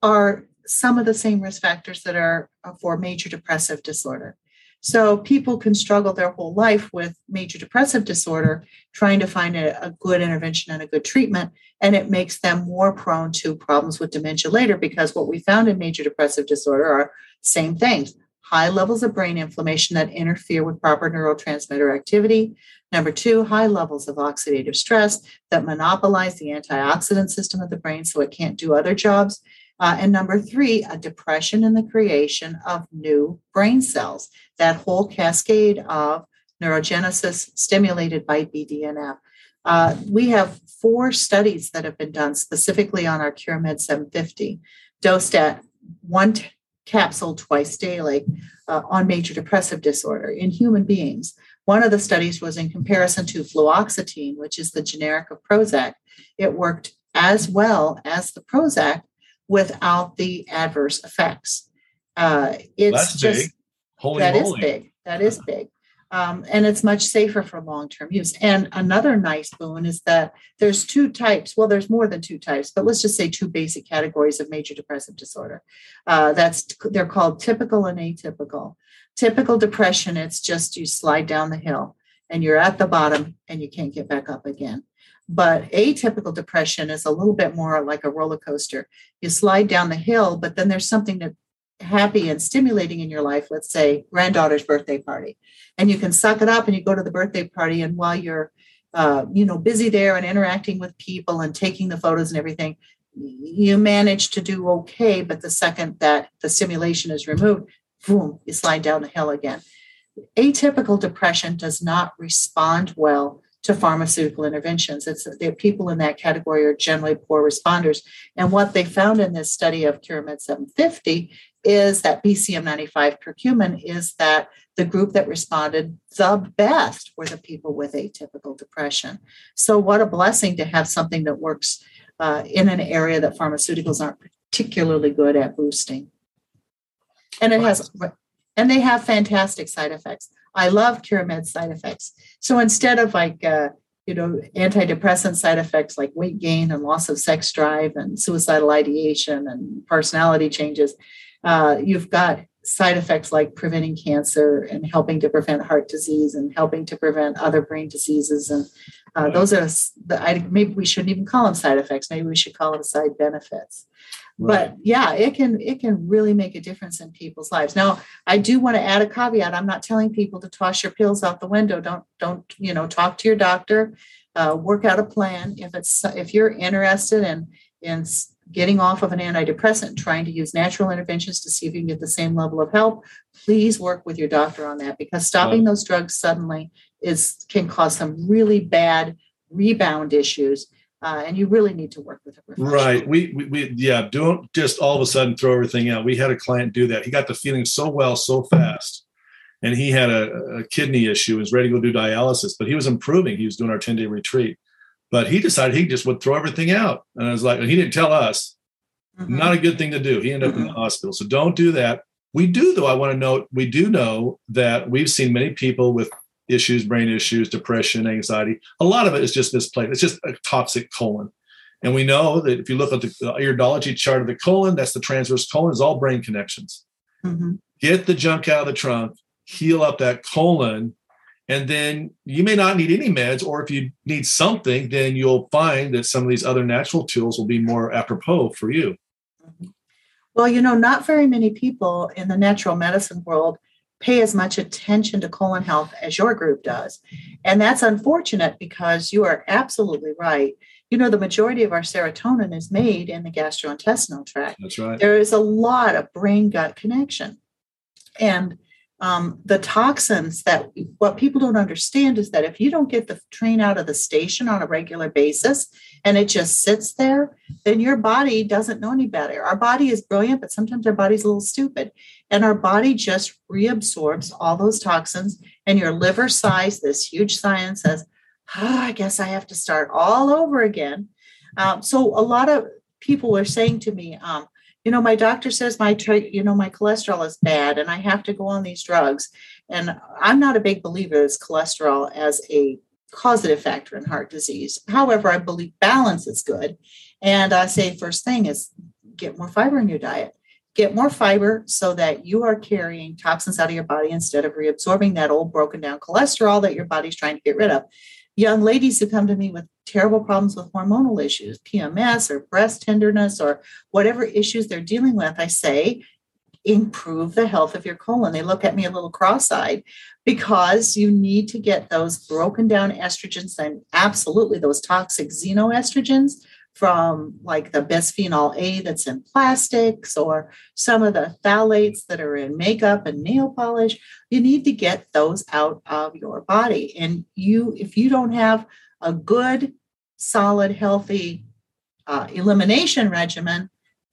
are some of the same risk factors that are uh, for major depressive disorder. So people can struggle their whole life with major depressive disorder, trying to find a, a, good intervention and a good treatment. And it makes them more prone to problems with dementia later because what we found in major depressive disorder are same things high levels of brain inflammation that interfere with proper neurotransmitter activity. Number two, high levels of oxidative stress that monopolize the antioxidant system of the brain so it can't do other jobs. Uh, and number three, a depression in the creation of new brain cells, that whole cascade of neurogenesis stimulated by BDNF. Uh, we have four studies that have been done specifically on our Curamed 750, dosed at one t- capsule twice daily uh, on major depressive disorder in human beings. One of the studies was in comparison to fluoxetine, which is the generic of Prozac. It worked as well as the Prozac without the adverse effects. Uh, it's That's just big. Holy that is big. That is big. Um, and it's much safer for long-term use. And another nice boon is that there's two types. Well, there's more than two types, but let's just say two basic categories of major depressive disorder. Uh, that's they're called typical and atypical. Typical depression, it's just you slide down the hill and you're at the bottom and you can't get back up again. But atypical depression is a little bit more like a roller coaster. You slide down the hill, but then there's something that happy and stimulating in your life, let's say granddaughter's birthday party, and you can suck it up and you go to the birthday party, and while you're uh, you know busy there and interacting with people and taking the photos and everything, you manage to do okay. But the second that the stimulation is removed, boom, you slide down the hill again. Atypical depression does not respond well to pharmaceutical interventions. It's the people in that category are generally poor responders. And what they found in this study of Curamed 750 is that BCM95 curcumin is that the group that responded the best were the people with atypical depression. So, what a blessing to have something that works uh, in an area that pharmaceuticals aren't particularly good at boosting. And it has, and they have fantastic side effects. I love Curamed side effects. So instead of like, uh, you know, antidepressant side effects like weight gain and loss of sex drive and suicidal ideation and personality changes, uh, you've got side effects like preventing cancer and helping to prevent heart disease and helping to prevent other brain diseases. And uh, those are the, I, maybe we shouldn't even call them side effects. Maybe we should call them side benefits. Right. But yeah, it can it can really make a difference in people's lives. Now, I do want to add a caveat. I'm not telling people to toss your pills out the window. Don't don't you know talk to your doctor, uh, work out a plan. If it's if you're interested in in getting off of an antidepressant, trying to use natural interventions to see if you can get the same level of help, please work with your doctor on that because stopping those drugs suddenly is can cause some really bad rebound issues. Uh, and you really need to work with a professional. Right. We, we, we, yeah, don't just all of a sudden throw everything out. We had a client do that. He got the feeling so well, so fast. And he had a, a kidney issue, was ready to go do dialysis, but he was improving. He was doing our 10 day retreat. But he decided he just would throw everything out. And I was like, he didn't tell us. Mhm. Not a good thing to do. He ended up in the hospital. So don't do that. We do, though, I want to note, we do know that we've seen many people with issues, brain issues, depression, anxiety. A lot of it is just misplaced. It's just a toxic colon. And we know that if you look at the iridology chart of the colon, that's the transverse colon, is all brain connections. Mhm. Get the junk out of the trunk, heal up that colon, and then you may not need any meds, or if you need something, then you'll find that some of these other natural tools will be more apropos for you. Well, you know, not very many people in the natural medicine world pay as much attention to colon health as your group does. And that's unfortunate because you are absolutely right. You know, the majority of our serotonin is made in the gastrointestinal tract. That's right. There is a lot of brain gut connection. And um, the toxins that what people don't understand is that if you don't get the train out of the station on a regular basis and it just sits there, then your body doesn't know any better. Our body is brilliant, but sometimes our body's a little stupid. And our body just reabsorbs all those toxins, and your liver sighs this huge sigh and says, "Ah, I guess I have to start all over again. Um, so a lot of people were saying to me, um, you know, my doctor says my, tri- you know, my cholesterol is bad and I have to go on these drugs. And I'm not a big believer as cholesterol as a causative factor in heart disease. However, I believe balance is good. And I say first thing is get more fiber in your diet. Get more fiber so that you are carrying toxins out of your body instead of reabsorbing that old broken down cholesterol that your body's trying to get rid of. Young ladies who come to me with terrible problems with hormonal issues, PMS or breast tenderness or whatever issues they're dealing with, I say, improve the health of your colon. They look at me a little cross eyed because you need to get those broken down estrogens and absolutely those toxic xenoestrogens from like the bisphenol A that's in plastics or some of the phthalates that are in makeup and nail polish. You need to get those out of your body. And you, if you don't have a good, solid, healthy uh, elimination regimen,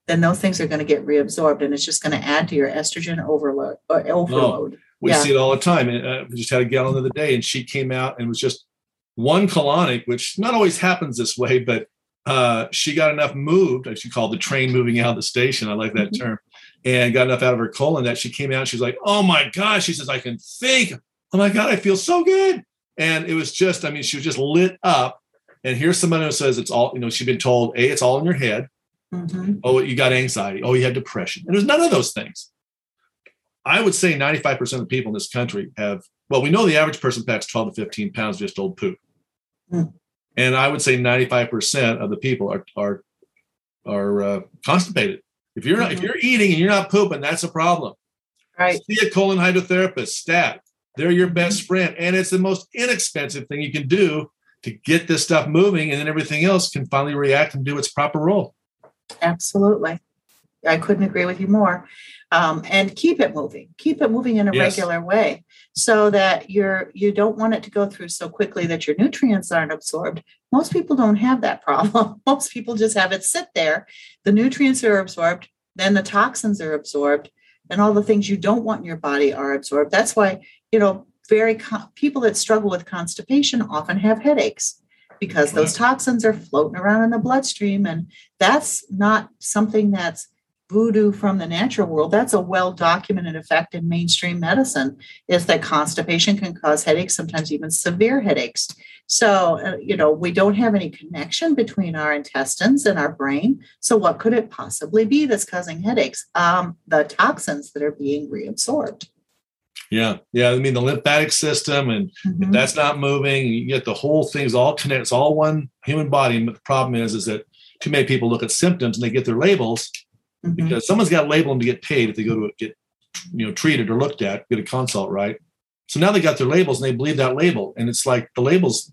then those things are going to get reabsorbed and it's just going to add to your estrogen overload or overload. Oh, we yeah. see it all the time. Uh, we just had a gal the other day and she came out and was just one colonic, which not always happens this way, but uh, she got enough moved, she called the train moving out of the station. I like that mm-hmm. term. And got enough out of her colon that she came out. She's like, "Oh my god!" She says, "I can think. Oh my god, I feel so good." And it was just, I mean, she was just lit up. And here's somebody who says it's all, you know, she's been told, "A, it's all in your head." Mm-hmm. Oh, you got anxiety. Oh, you had depression. And there's none of those things. I would say 95% of the people in this country have, well, we know the average person packs 12 to 15 pounds just old poop. Mm. And I would say 95% of the people are are are uh, constipated. If you're not, mm-hmm. if you're eating and you're not pooping, that's a problem. Right. See a colon hydrotherapist, stat. They're your best mm-hmm. friend. And it's the most inexpensive thing you can do to get this stuff moving, and then everything else can finally react and do its proper role. Absolutely. I couldn't agree with you more. Um, and keep it moving. Keep it moving in a yes. regular way so that you're you don't want it to go through so quickly that your nutrients aren't absorbed. Most people don't have that problem. Most people just have it sit there. The nutrients are absorbed, then the toxins are absorbed, and all the things you don't want in your body are absorbed. That's why, you know, very con- people that struggle with constipation often have headaches because those toxins are floating around in the bloodstream and that's not something that's voodoo from the natural world that's a well documented effect in mainstream medicine is that constipation can cause headaches sometimes even severe headaches so uh, you know we don't have any connection between our intestines and our brain so what could it possibly be that's causing headaches um, the toxins that are being reabsorbed yeah, yeah. I mean, the lymphatic system, and mm-hmm. if that's not moving, you get the whole thing's all connected. It's all one human body. But the problem is, is that too many people look at symptoms and they get their labels mm-hmm. because someone's got to label them to get paid if they go to get, you know, treated or looked at, get a consult, right? So now they got their labels and they believe that label, and it's like the labels.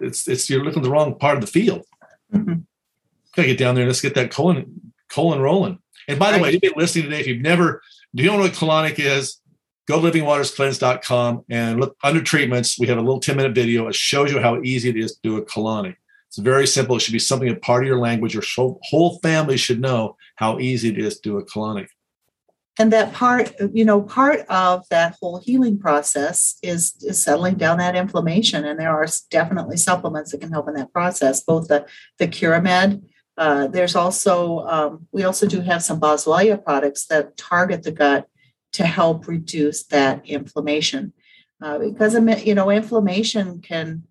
It's it's you're looking at the wrong part of the field. Mm-hmm. Gotta get down there and let's get that colon colon rolling. And by the right. way, you've been listening today. If you've never, do you know what colonic is? go to livingwaterscleanse.com and look under treatments. We have a little 10 minute video. It shows you how easy it is to do a colonic. It's very simple. It should be something a part of your language. Your whole family should know how easy it is to do a colonic. And that part, you know, part of that whole healing process is, is settling down that inflammation. And there are definitely supplements that can help in that process, both the, the Curamed. Uh, there's also, um, we also do have some Boswellia products that target the gut to help reduce that inflammation. Uh, because you know inflammation can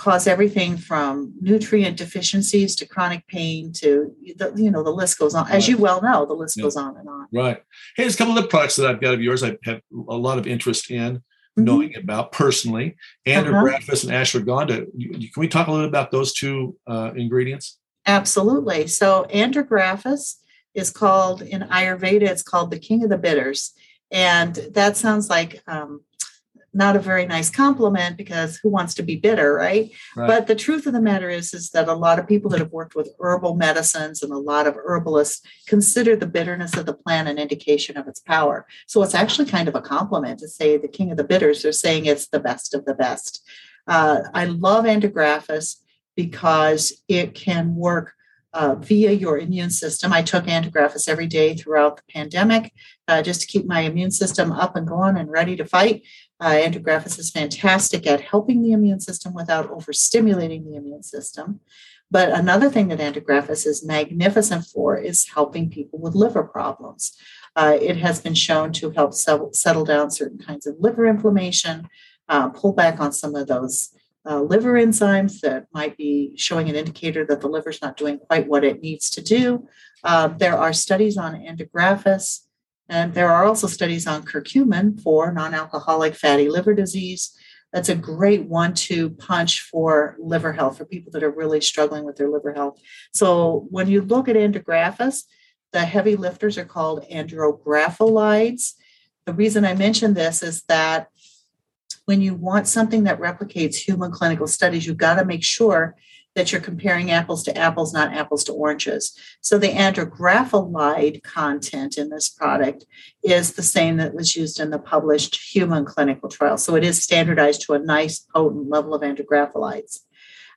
cause everything from nutrient deficiencies to chronic pain to the, you know the list goes on. As you well know the list yeah. goes on and on. Right. Hey there's a couple of the products that i've got of yours i have a lot of interest in mm-hmm. knowing about personally. Andrographis uh-huh. and ashwagandha. Can we talk a little bit about those two uh, ingredients? Absolutely. So andrographis is called in ayurveda it's called the king of the bitters. And that sounds like um, not a very nice compliment because who wants to be bitter, right? right? But the truth of the matter is, is that a lot of people that have worked with herbal medicines and a lot of herbalists consider the bitterness of the plant an indication of its power. So it's actually kind of a compliment to say the king of the bitters. They're saying it's the best of the best. Uh, I love Andrographis because it can work uh, via your immune system. I took Andrographis every day throughout the pandemic uh, just to keep my immune system up and going and ready to fight. Uh, Andrographis is fantastic at helping the immune system without overstimulating the immune system. But another thing that Andrographis is magnificent for is helping people with liver problems. Uh, it has been shown to help settle, settle down certain kinds of liver inflammation, uh, pull back on some of those uh, liver enzymes that might be showing an indicator that the liver's not doing quite what it needs to do. Uh, there are studies on andrographis, and there are also studies on curcumin for non alcoholic fatty liver disease. That's a great one two punch for liver health for people that are really struggling with their liver health. So when you look at andrographis, the heavy lifters are called andrographolides. The reason I mention this is that when you want something that replicates human clinical studies, you've got to make sure that you're comparing apples to apples, not apples to oranges. So the andrographolide content in this product is the same that was used in the published human clinical trial. So it is standardized to a nice potent level of andrographolides.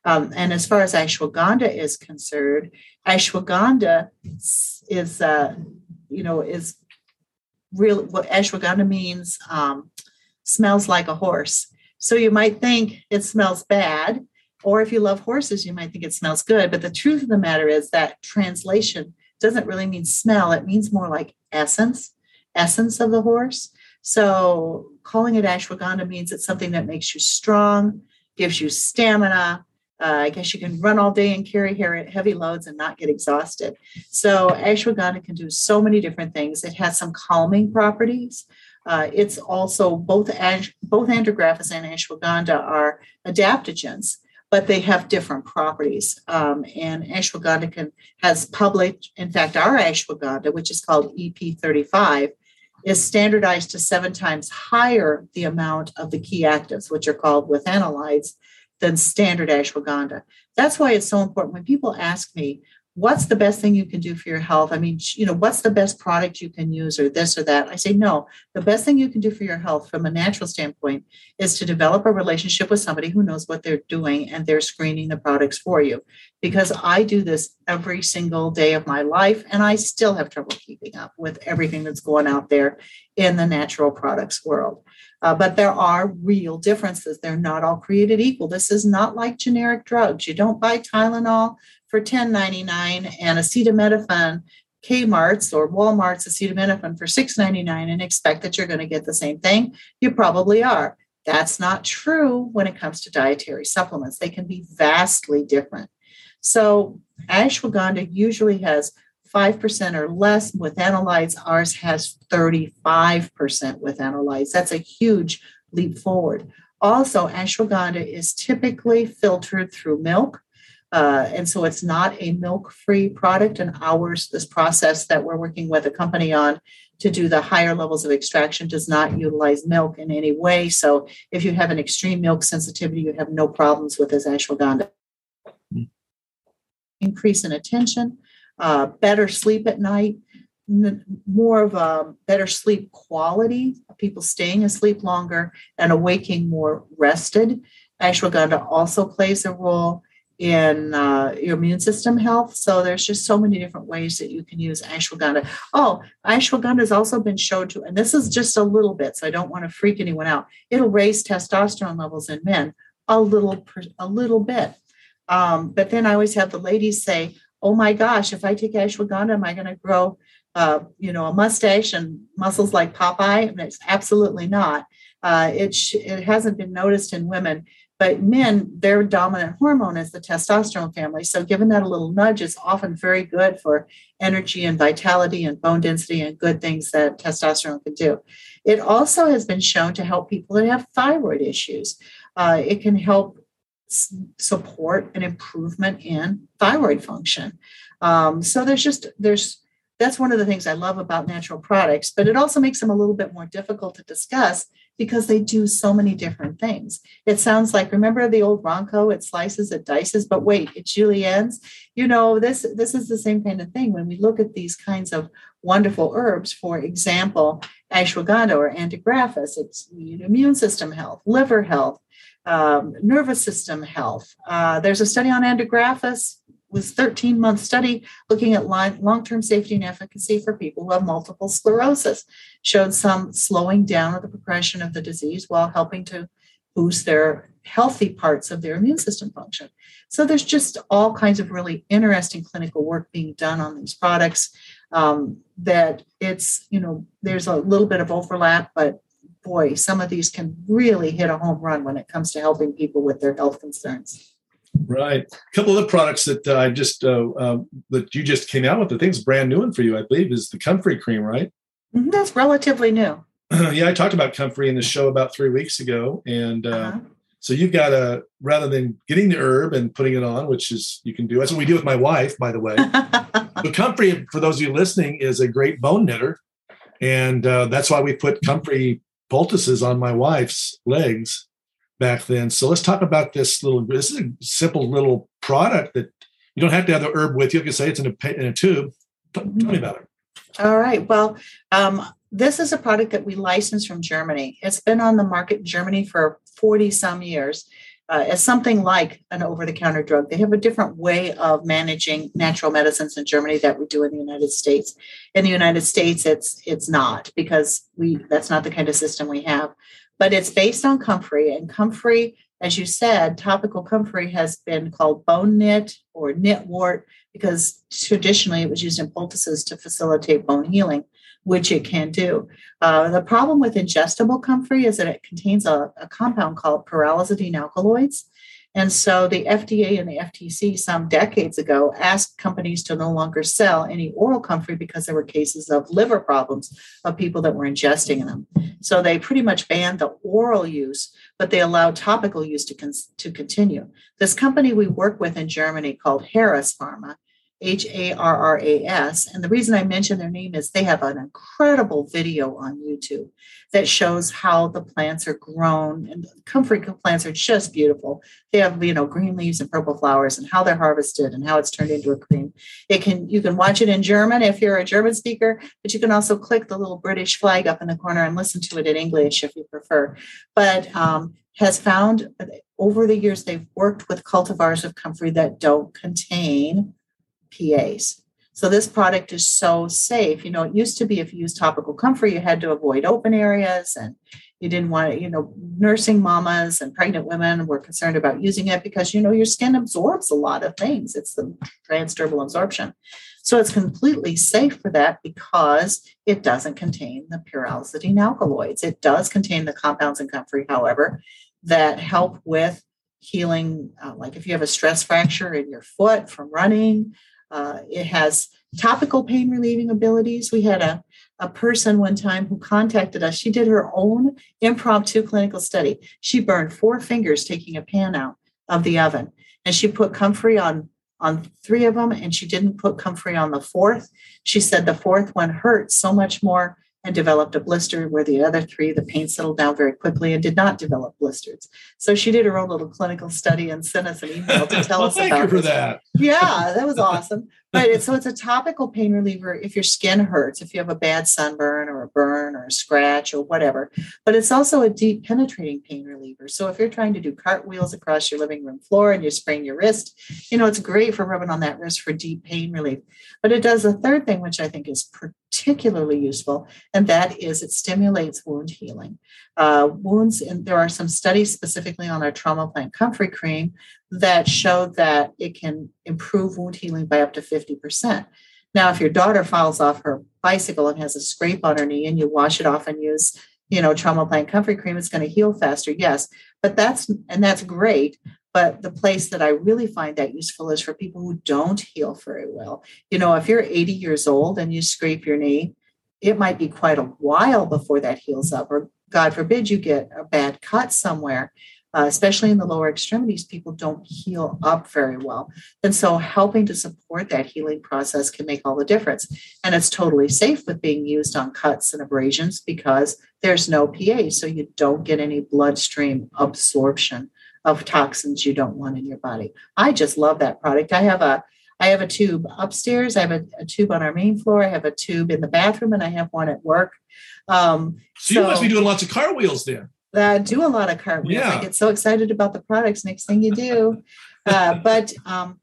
Um, and as far as ashwagandha is concerned, ashwagandha is, uh, you know, is really what ashwagandha means um, smells like a horse. So you might think it smells bad, or if you love horses, you might think it smells good. But the truth of the matter is that translation doesn't really mean smell, it means more like essence, essence of the horse. So calling it ashwagandha means it's something that makes you strong, gives you stamina. Uh, I guess you can run all day and carry heavy loads and not get exhausted. So ashwagandha can do so many different things. It has some calming properties. Uh, it's also both both andrographis and ashwagandha are adaptogens, but they have different properties. Um, and ashwagandha can, has published, in fact, our ashwagandha, which is called EP35, is standardized to seven times higher the amount of the key actives, which are called withanolides, than standard ashwagandha. That's why it's so important when people ask me, what's the best thing you can do for your health? I mean, you know, what's the best product you can use or this or that? I say, no, the best thing you can do for your health from a natural standpoint is to develop a relationship with somebody who knows what they're doing and they're screening the products for you. Because I do this every single day of my life and I still have trouble keeping up with everything that's going out there in the natural products world. Uh, but there are real differences. They're not all created equal. This is not like generic drugs. You don't buy Tylenol for $10.99 and acetaminophen Kmart's or Walmart's acetaminophen for $6.99 and expect that you're going to get the same thing. You probably are. That's not true when it comes to dietary supplements. They can be vastly different. So, ashwagandha usually has 5% or less withanolides. Ours has 35% withanolides. That's a huge leap forward. Also, ashwagandha is typically filtered through milk. Uh, and so it's not a milk free product. And ours, this process that we're working with a company on to do the higher levels of extraction does not utilize milk in any way. So if you have an extreme milk sensitivity, you have no problems with this ashwagandha. Increase in attention, uh, better sleep at night, more of a better sleep quality, people staying asleep longer and awaking more rested. Ashwagandha also plays a role in uh, your immune system health. So there's just so many different ways that you can use ashwagandha. Oh, ashwagandha has also been shown to, and this is just a little bit, so I don't want to freak anyone out. It'll raise testosterone levels in men a little, a little bit. Um, but then I always have the ladies say, "Oh my gosh, if I take ashwagandha, am I going to grow, uh, you know, a mustache and muscles like Popeye?" And it's absolutely not. Uh, it sh- it hasn't been noticed in women but men, their dominant hormone is the testosterone family. So, giving that a little nudge is often very good for energy and vitality and bone density and good things that testosterone can do. It also has been shown to help people that have thyroid issues. Uh, it can help s- support an improvement in thyroid function. Um, so, there's just, there's, that's one of the things I love about natural products, but it also makes them a little bit more difficult to discuss because they do so many different things. It sounds like remember the old Ronco, it slices, it dices, but wait, it juliennes. You know, this this is the same kind of thing when we look at these kinds of wonderful herbs, for example, ashwagandha or andrographis, it's immune system health, liver health, um, nervous system health. Uh, there's a study on andrographis was 13 month study looking at long-term safety and efficacy for people who have multiple sclerosis showed some slowing down of the progression of the disease while helping to boost their healthy parts of their immune system function. So there's just all kinds of really interesting clinical work being done on these products um, that it's you know there's a little bit of overlap but boy some of these can really hit a home run when it comes to helping people with their health concerns Right. A couple of the products that uh, I just uh, uh, that you just came out with, the thing's brand new one for you, I believe, is the Comfrey cream, right? Mm-hmm. That's relatively new. yeah, I talked about Comfrey in the show about three weeks ago, and uh, uh-huh. so you've got a rather than getting the herb and putting it on, which is you can do. That's what we do with my wife, by the way. but Comfrey, for those of you listening, is a great bone knitter, and uh, that's why we put Comfrey poultices on my wife's legs back then. So let's talk about this little. This is a simple little product that you don't have to have the herb with you. You can say it's in a, in a tube. Tell me about it. All right. Well, um, this is a product that we license from Germany. It's been on the market in Germany for 40 some years. Uh, as something like an over the counter drug. They have a different way of managing natural medicines in Germany that we do in the United States. In the United States, it's it's not because we that's not the kind of system we have. But it's based on comfrey, and comfrey, as you said, topical comfrey has been called bone knit or knitwort because traditionally it was used in poultices to facilitate bone healing which it can do. Uh, the problem with ingestible comfrey is that it contains a, a compound called pyrrolizidine alkaloids. And so the FDA and the FTC some decades ago asked companies to no longer sell any oral comfrey because there were cases of liver problems of people that were ingesting them. So they pretty much banned the oral use, but they allowed topical use to, con- to continue. This company we work with in Germany called Harras Pharma H A R R A S. And the reason I mention their name is they have an incredible video on YouTube that shows how the plants are grown. And comfrey plants are just beautiful. They have, you know, green leaves and purple flowers and how they're harvested and how it's turned into a cream. It can you can watch it in German if you're a German speaker, but you can also click the little British flag up in the corner and listen to it in English if you prefer. But um, has found over the years they've worked with cultivars of comfrey that don't contain PAs. So this product is so safe. You know, it used to be if you use topical comfrey, you had to avoid open areas and you didn't want to, you know, nursing mamas and pregnant women were concerned about using it because, you know, your skin absorbs a lot of things. It's the transdermal absorption. So it's completely safe for that because it doesn't contain the pyrrolizidine alkaloids. It does contain the compounds in comfrey, however, that help with healing, uh, like if you have a stress fracture in your foot from running, uh, it has topical pain relieving abilities. We had a, a person one time who contacted us. She did her own impromptu clinical study. She burned four fingers taking a pan out of the oven, and she put comfrey on on three of them, and she didn't put comfrey on the fourth. She said the fourth one hurt so much more and developed a blister where the other three, the pain settled down very quickly and did not develop blisters. So she did her own little clinical study and sent us an email to tell well, us thank about you for this. that. Yeah, that was awesome. But it, so it's a topical pain reliever if your skin hurts, if you have a bad sunburn or a burn or a scratch or whatever. But it's also a deep penetrating pain reliever. So if you're trying to do cartwheels across your living room floor and you sprain your wrist, you know, it's great for rubbing on that wrist for deep pain relief. But it does a third thing, which I think is particularly useful, and that is it stimulates wound healing. Uh, wounds, and there are some studies specifically on our trauma plant comfrey cream that show that it can improve wound healing by up to 50%. Now, if your daughter falls off her bicycle and has a scrape on her knee and you wash it off and use, you know, trauma plant comfrey cream, it's going to heal faster. Yes. But that's, and that's great. But the place that I really find that useful is for people who don't heal very well. You know, if you're 80 years old and you scrape your knee, it might be quite a while before that heals up, or God forbid you get a bad cut somewhere. Uh, especially in the lower extremities, people don't heal up very well. And so, helping to support that healing process can make all the difference. And it's totally safe with being used on cuts and abrasions because there's no PA. So, you don't get any bloodstream absorption of toxins you don't want in your body. I just love that product. I have a I have a tube upstairs. I have a, a tube on our main floor. I have a tube in the bathroom, and I have one at work. Um, so, so, you must be doing lots of cartwheels then. I do a lot of cartwheels. Yeah. I get so excited about the products. Next thing you do, uh, but um,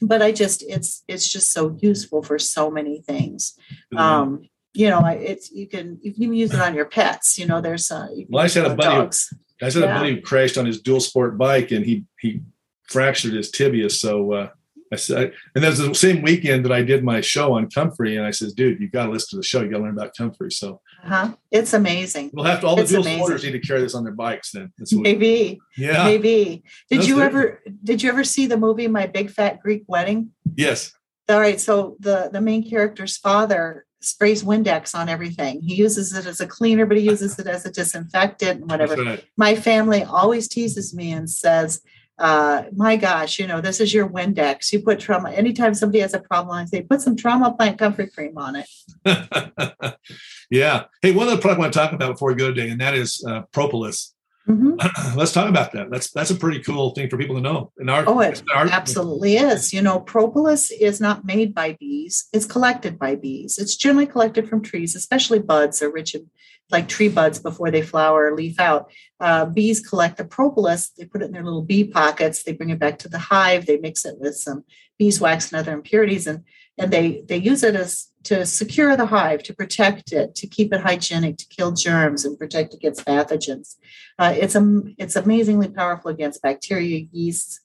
but I just it's it's just so useful for so many things. Um, you know, it's you can you can even use it on your pets. You know, there's uh, well, I had a buddy. Dogs. I said yeah. a buddy who crashed on his dual sport bike and he he fractured his tibia. So uh, I said, and that's the same weekend that I did my show on comfrey, and I says, dude, you got to listen to the show. You got to learn about comfrey. So uh-huh. it's amazing. We'll have to all the dual sporters need to carry this on their bikes. Then maybe, yeah, maybe. Did you ever did you ever see the movie My Big Fat Greek Wedding? Yes. All right. So the the main character's father sprays Windex on everything. He uses it as a cleaner, but he uses it as a disinfectant and whatever. Right. My family always teases me and says, uh, my gosh, you know, this is your Windex. You put trauma, anytime somebody has a problem, I say, put some trauma plant comfrey cream on it. yeah. Hey, one other product I want to talk about before we go today, and that is uh, propolis. Mm-hmm. Let's talk about that. That's that's a pretty cool thing for people to know. In our, oh, it our, absolutely is. You know, propolis is not made by bees; it's collected by bees. It's generally collected from trees, especially buds are rich in like tree buds before they flower or leaf out. Uh, bees collect the propolis, they put it in their little bee pockets, they bring it back to the hive, they mix it with some beeswax and other impurities, and and they they use it as to secure the hive, to protect it, to keep it hygienic, to kill germs and protect against pathogens. Uh, it's um, it's amazingly powerful against bacteria, yeasts,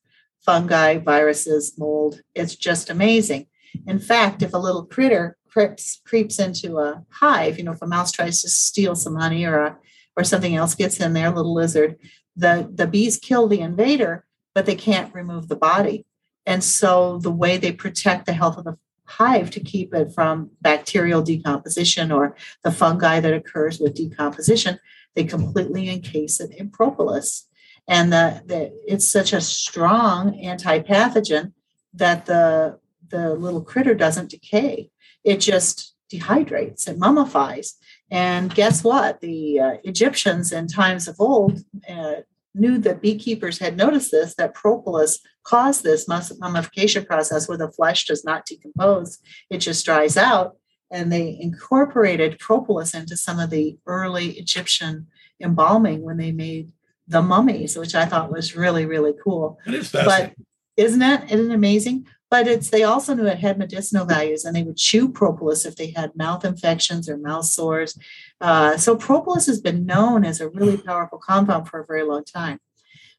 fungi, viruses, mold. It's just amazing. In fact, if a little critter creeps creeps into a hive, you know, if a mouse tries to steal some honey or a, or something else gets in there, a little lizard, the the bees kill the invader, but they can't remove the body. And so the way they protect the health of the hive to keep it from bacterial decomposition or the fungi that occurs with decomposition, they completely encase it in propolis. And the, the, it's such a strong anti-pathogen that the, the little critter doesn't decay. It just dehydrates, it mummifies. And guess what? The uh, Egyptians in times of old uh, knew that beekeepers had noticed this that propolis caused this mummification process where the flesh does not decompose, it just dries out. And they incorporated propolis into some of the early Egyptian embalming when they made the mummies, which I thought was really, really cool. It is fascinating. But isn't it? Isn't it amazing? But it's they also knew it had medicinal values, and they would chew propolis if they had mouth infections or mouth sores. Uh, so propolis has been known as a really powerful compound for a very long time.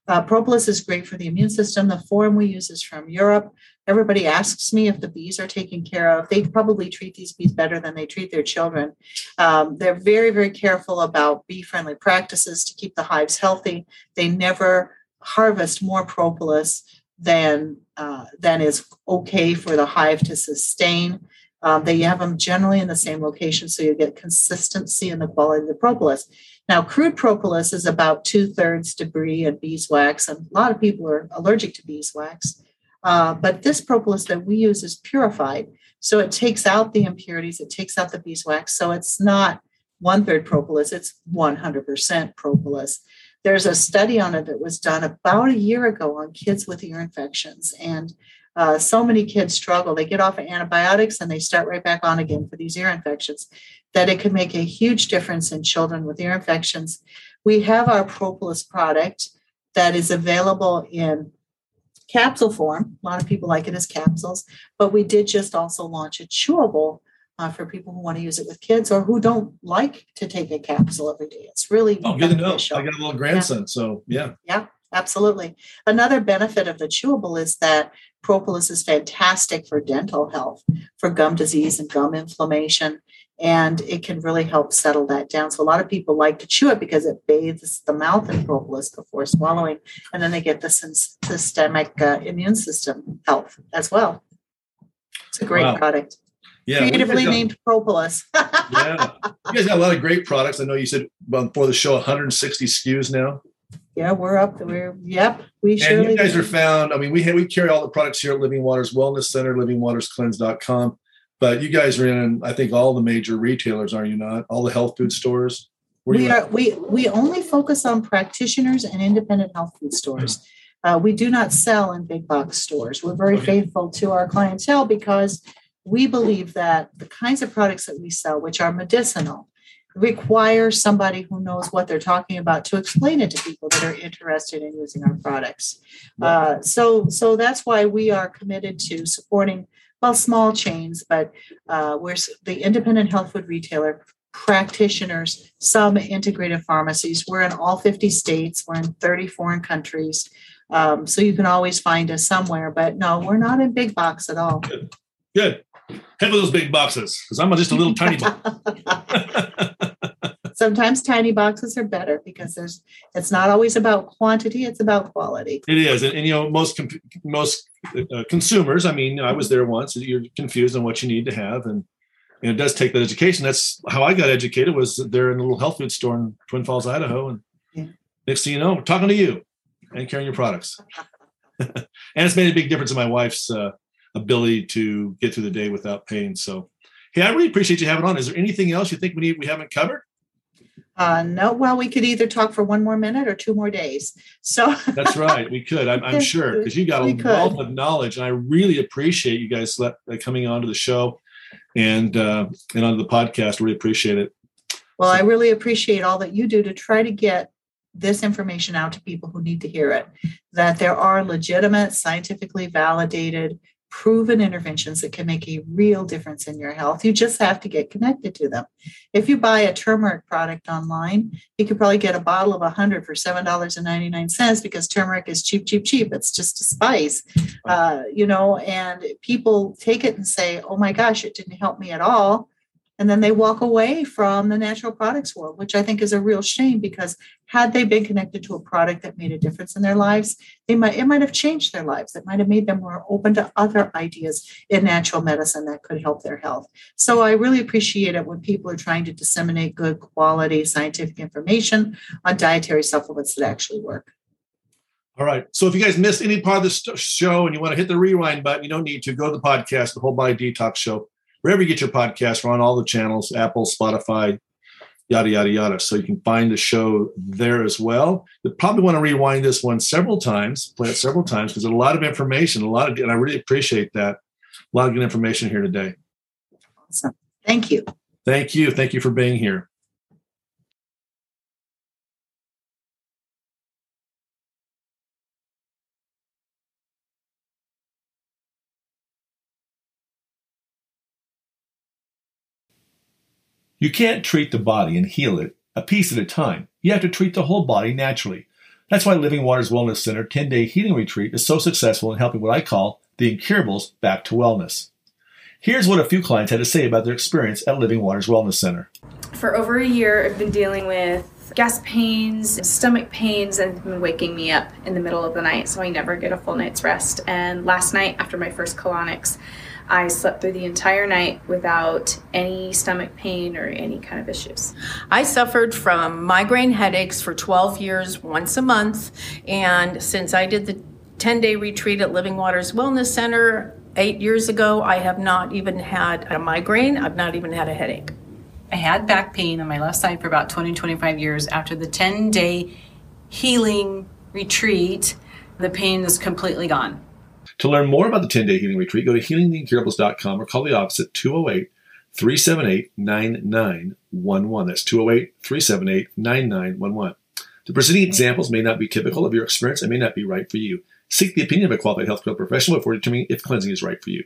Uh, propolis is great for the immune system. The form we use is from Europe. Everybody asks me if the bees are taken care of. They probably treat these bees better than they treat their children. Um, they're very, very careful about bee friendly practices to keep the hives healthy. They never harvest more propolis than uh, than is okay for the hive to sustain. Um, they have them generally in the same location, so you get consistency in the quality of the propolis. Now, crude propolis is about two thirds debris and beeswax, and a lot of people are allergic to beeswax. Uh, but this propolis that we use is purified, so it takes out the impurities, it takes out the beeswax, so it's not one third propolis, it's 100% propolis. There's a study on it that was done about a year ago on kids with ear infections. And uh, so many kids struggle. They get off of antibiotics and they start right back on again for these ear infections, that it can make a huge difference in children with ear infections. We have our propolis product that is available in capsule form. A lot of people like it as capsules, but we did just also launch a chewable uh, for people who want to use it with kids or who don't like to take a capsule every day. It's really oh, good to know. I got a little grandson, yeah. so yeah. Yeah, absolutely. Another benefit of the chewable is that propolis is fantastic for dental health, for gum disease and gum inflammation, and it can really help settle that down. So a lot of people like to chew it because it bathes the mouth in propolis before swallowing, and then they get the systemic uh, immune system health as well. It's a great wow. product. Yeah, creatively got, named propolis. yeah, you guys got a lot of great products. I know you said before the show 160 SKUs now. Yeah, we're up. We're yep. We and surely. you guys are found. I mean, we we carry all the products here at Living Waters Wellness Center, livingwaterscleanse.com. But you guys are in, I think, all the major retailers, are you not? All the health food stores. Where we are. We we only focus on practitioners and independent health food stores. Uh, we do not sell in big box stores. We're very okay. faithful to our clientele because we believe that the kinds of products that we sell, which are medicinal, require somebody who knows what they're talking about to explain it to people that are interested in using our products. Uh, so, so that's why we are committed to supporting well small chains, but uh, we're the independent health food retailer practitioners, some integrated pharmacies. We're in all 50 states. We're in 30 foreign countries. Um, so you can always find us somewhere. But no, we're not in big box at all. Good. Good. Head for those big boxes because I'm just a little tiny box. Sometimes tiny boxes are better because there's it's not always about quantity; it's about quality. It is, and, and you know most most uh, consumers. I mean, I was there once. You're confused on what you need to have, and, and it does take that education. That's how I got educated. Was there in a little health food store in Twin Falls, Idaho, and yeah. next thing you know, talking to you and carrying your products. and it's made a big difference in my wife's uh, ability to get through the day without pain. So, hey, I really appreciate you having on. Is there anything else you think we need we haven't covered? Uh, no, well, we could either talk for one more minute or two more days. So that's right, we could. I'm, I'm sure because you got a wealth of knowledge, and I really appreciate you guys let, uh, coming onto the show and uh, and on the podcast. Really appreciate it. Well, I really appreciate all that you do to try to get this information out to people who need to hear it. That there are legitimate, scientifically validated proven interventions that can make a real difference in your health. You just have to get connected to them. If you buy a turmeric product online, you could probably get a bottle of 100 for $7.99 because turmeric is cheap, cheap, cheap. It's just a spice, uh, you know, and people take it and say, oh my gosh, it didn't help me at all and then they walk away from the natural products world which i think is a real shame because had they been connected to a product that made a difference in their lives they might it might have changed their lives it might have made them more open to other ideas in natural medicine that could help their health so i really appreciate it when people are trying to disseminate good quality scientific information on dietary supplements that actually work all right. So if you guys missed any part of the show and you want to hit the rewind button, you don't need to. Go to the podcast, the Whole Body Detox Show wherever you get your podcast, we're on all the channels, Apple, Spotify, yada, yada, yada. So you can find the show there as well. You probably want to rewind this one several times, play it several times, because there's a lot of information, a lot of, and I really appreciate that. A lot of good information here today. Awesome. Thank you. Thank you. Thank you for being here. You can't treat the body and heal it a piece at a time. You have to treat the whole body naturally. That's why Living Waters Wellness Center 10 day healing retreat is so successful in helping what I call the incurables back to wellness. Here's what a few clients had to say about their experience at Living Waters Wellness Center. For over a year, I've been dealing with gas pains, stomach pains, and been waking me up in the middle of the night, so I never get a full night's rest. And last night, after my first colonics, I slept through the entire night without any stomach pain or any kind of issues. I suffered from migraine headaches for 12 years, once a month. And since I did the 10 day retreat at Living Waters Wellness Center eight years ago, I have not even had a migraine. I've not even had a headache. I had back pain on my left side for about 20, 25 years. After the 10 day healing retreat, the pain is completely gone. To learn more about the 10 day healing retreat, go to healingtheincurables.com or call the office at 208 378 9911. That's 208 378 9911. The preceding examples may not be typical of your experience and may not be right for you. Seek the opinion of a qualified healthcare professional before determining if cleansing is right for you.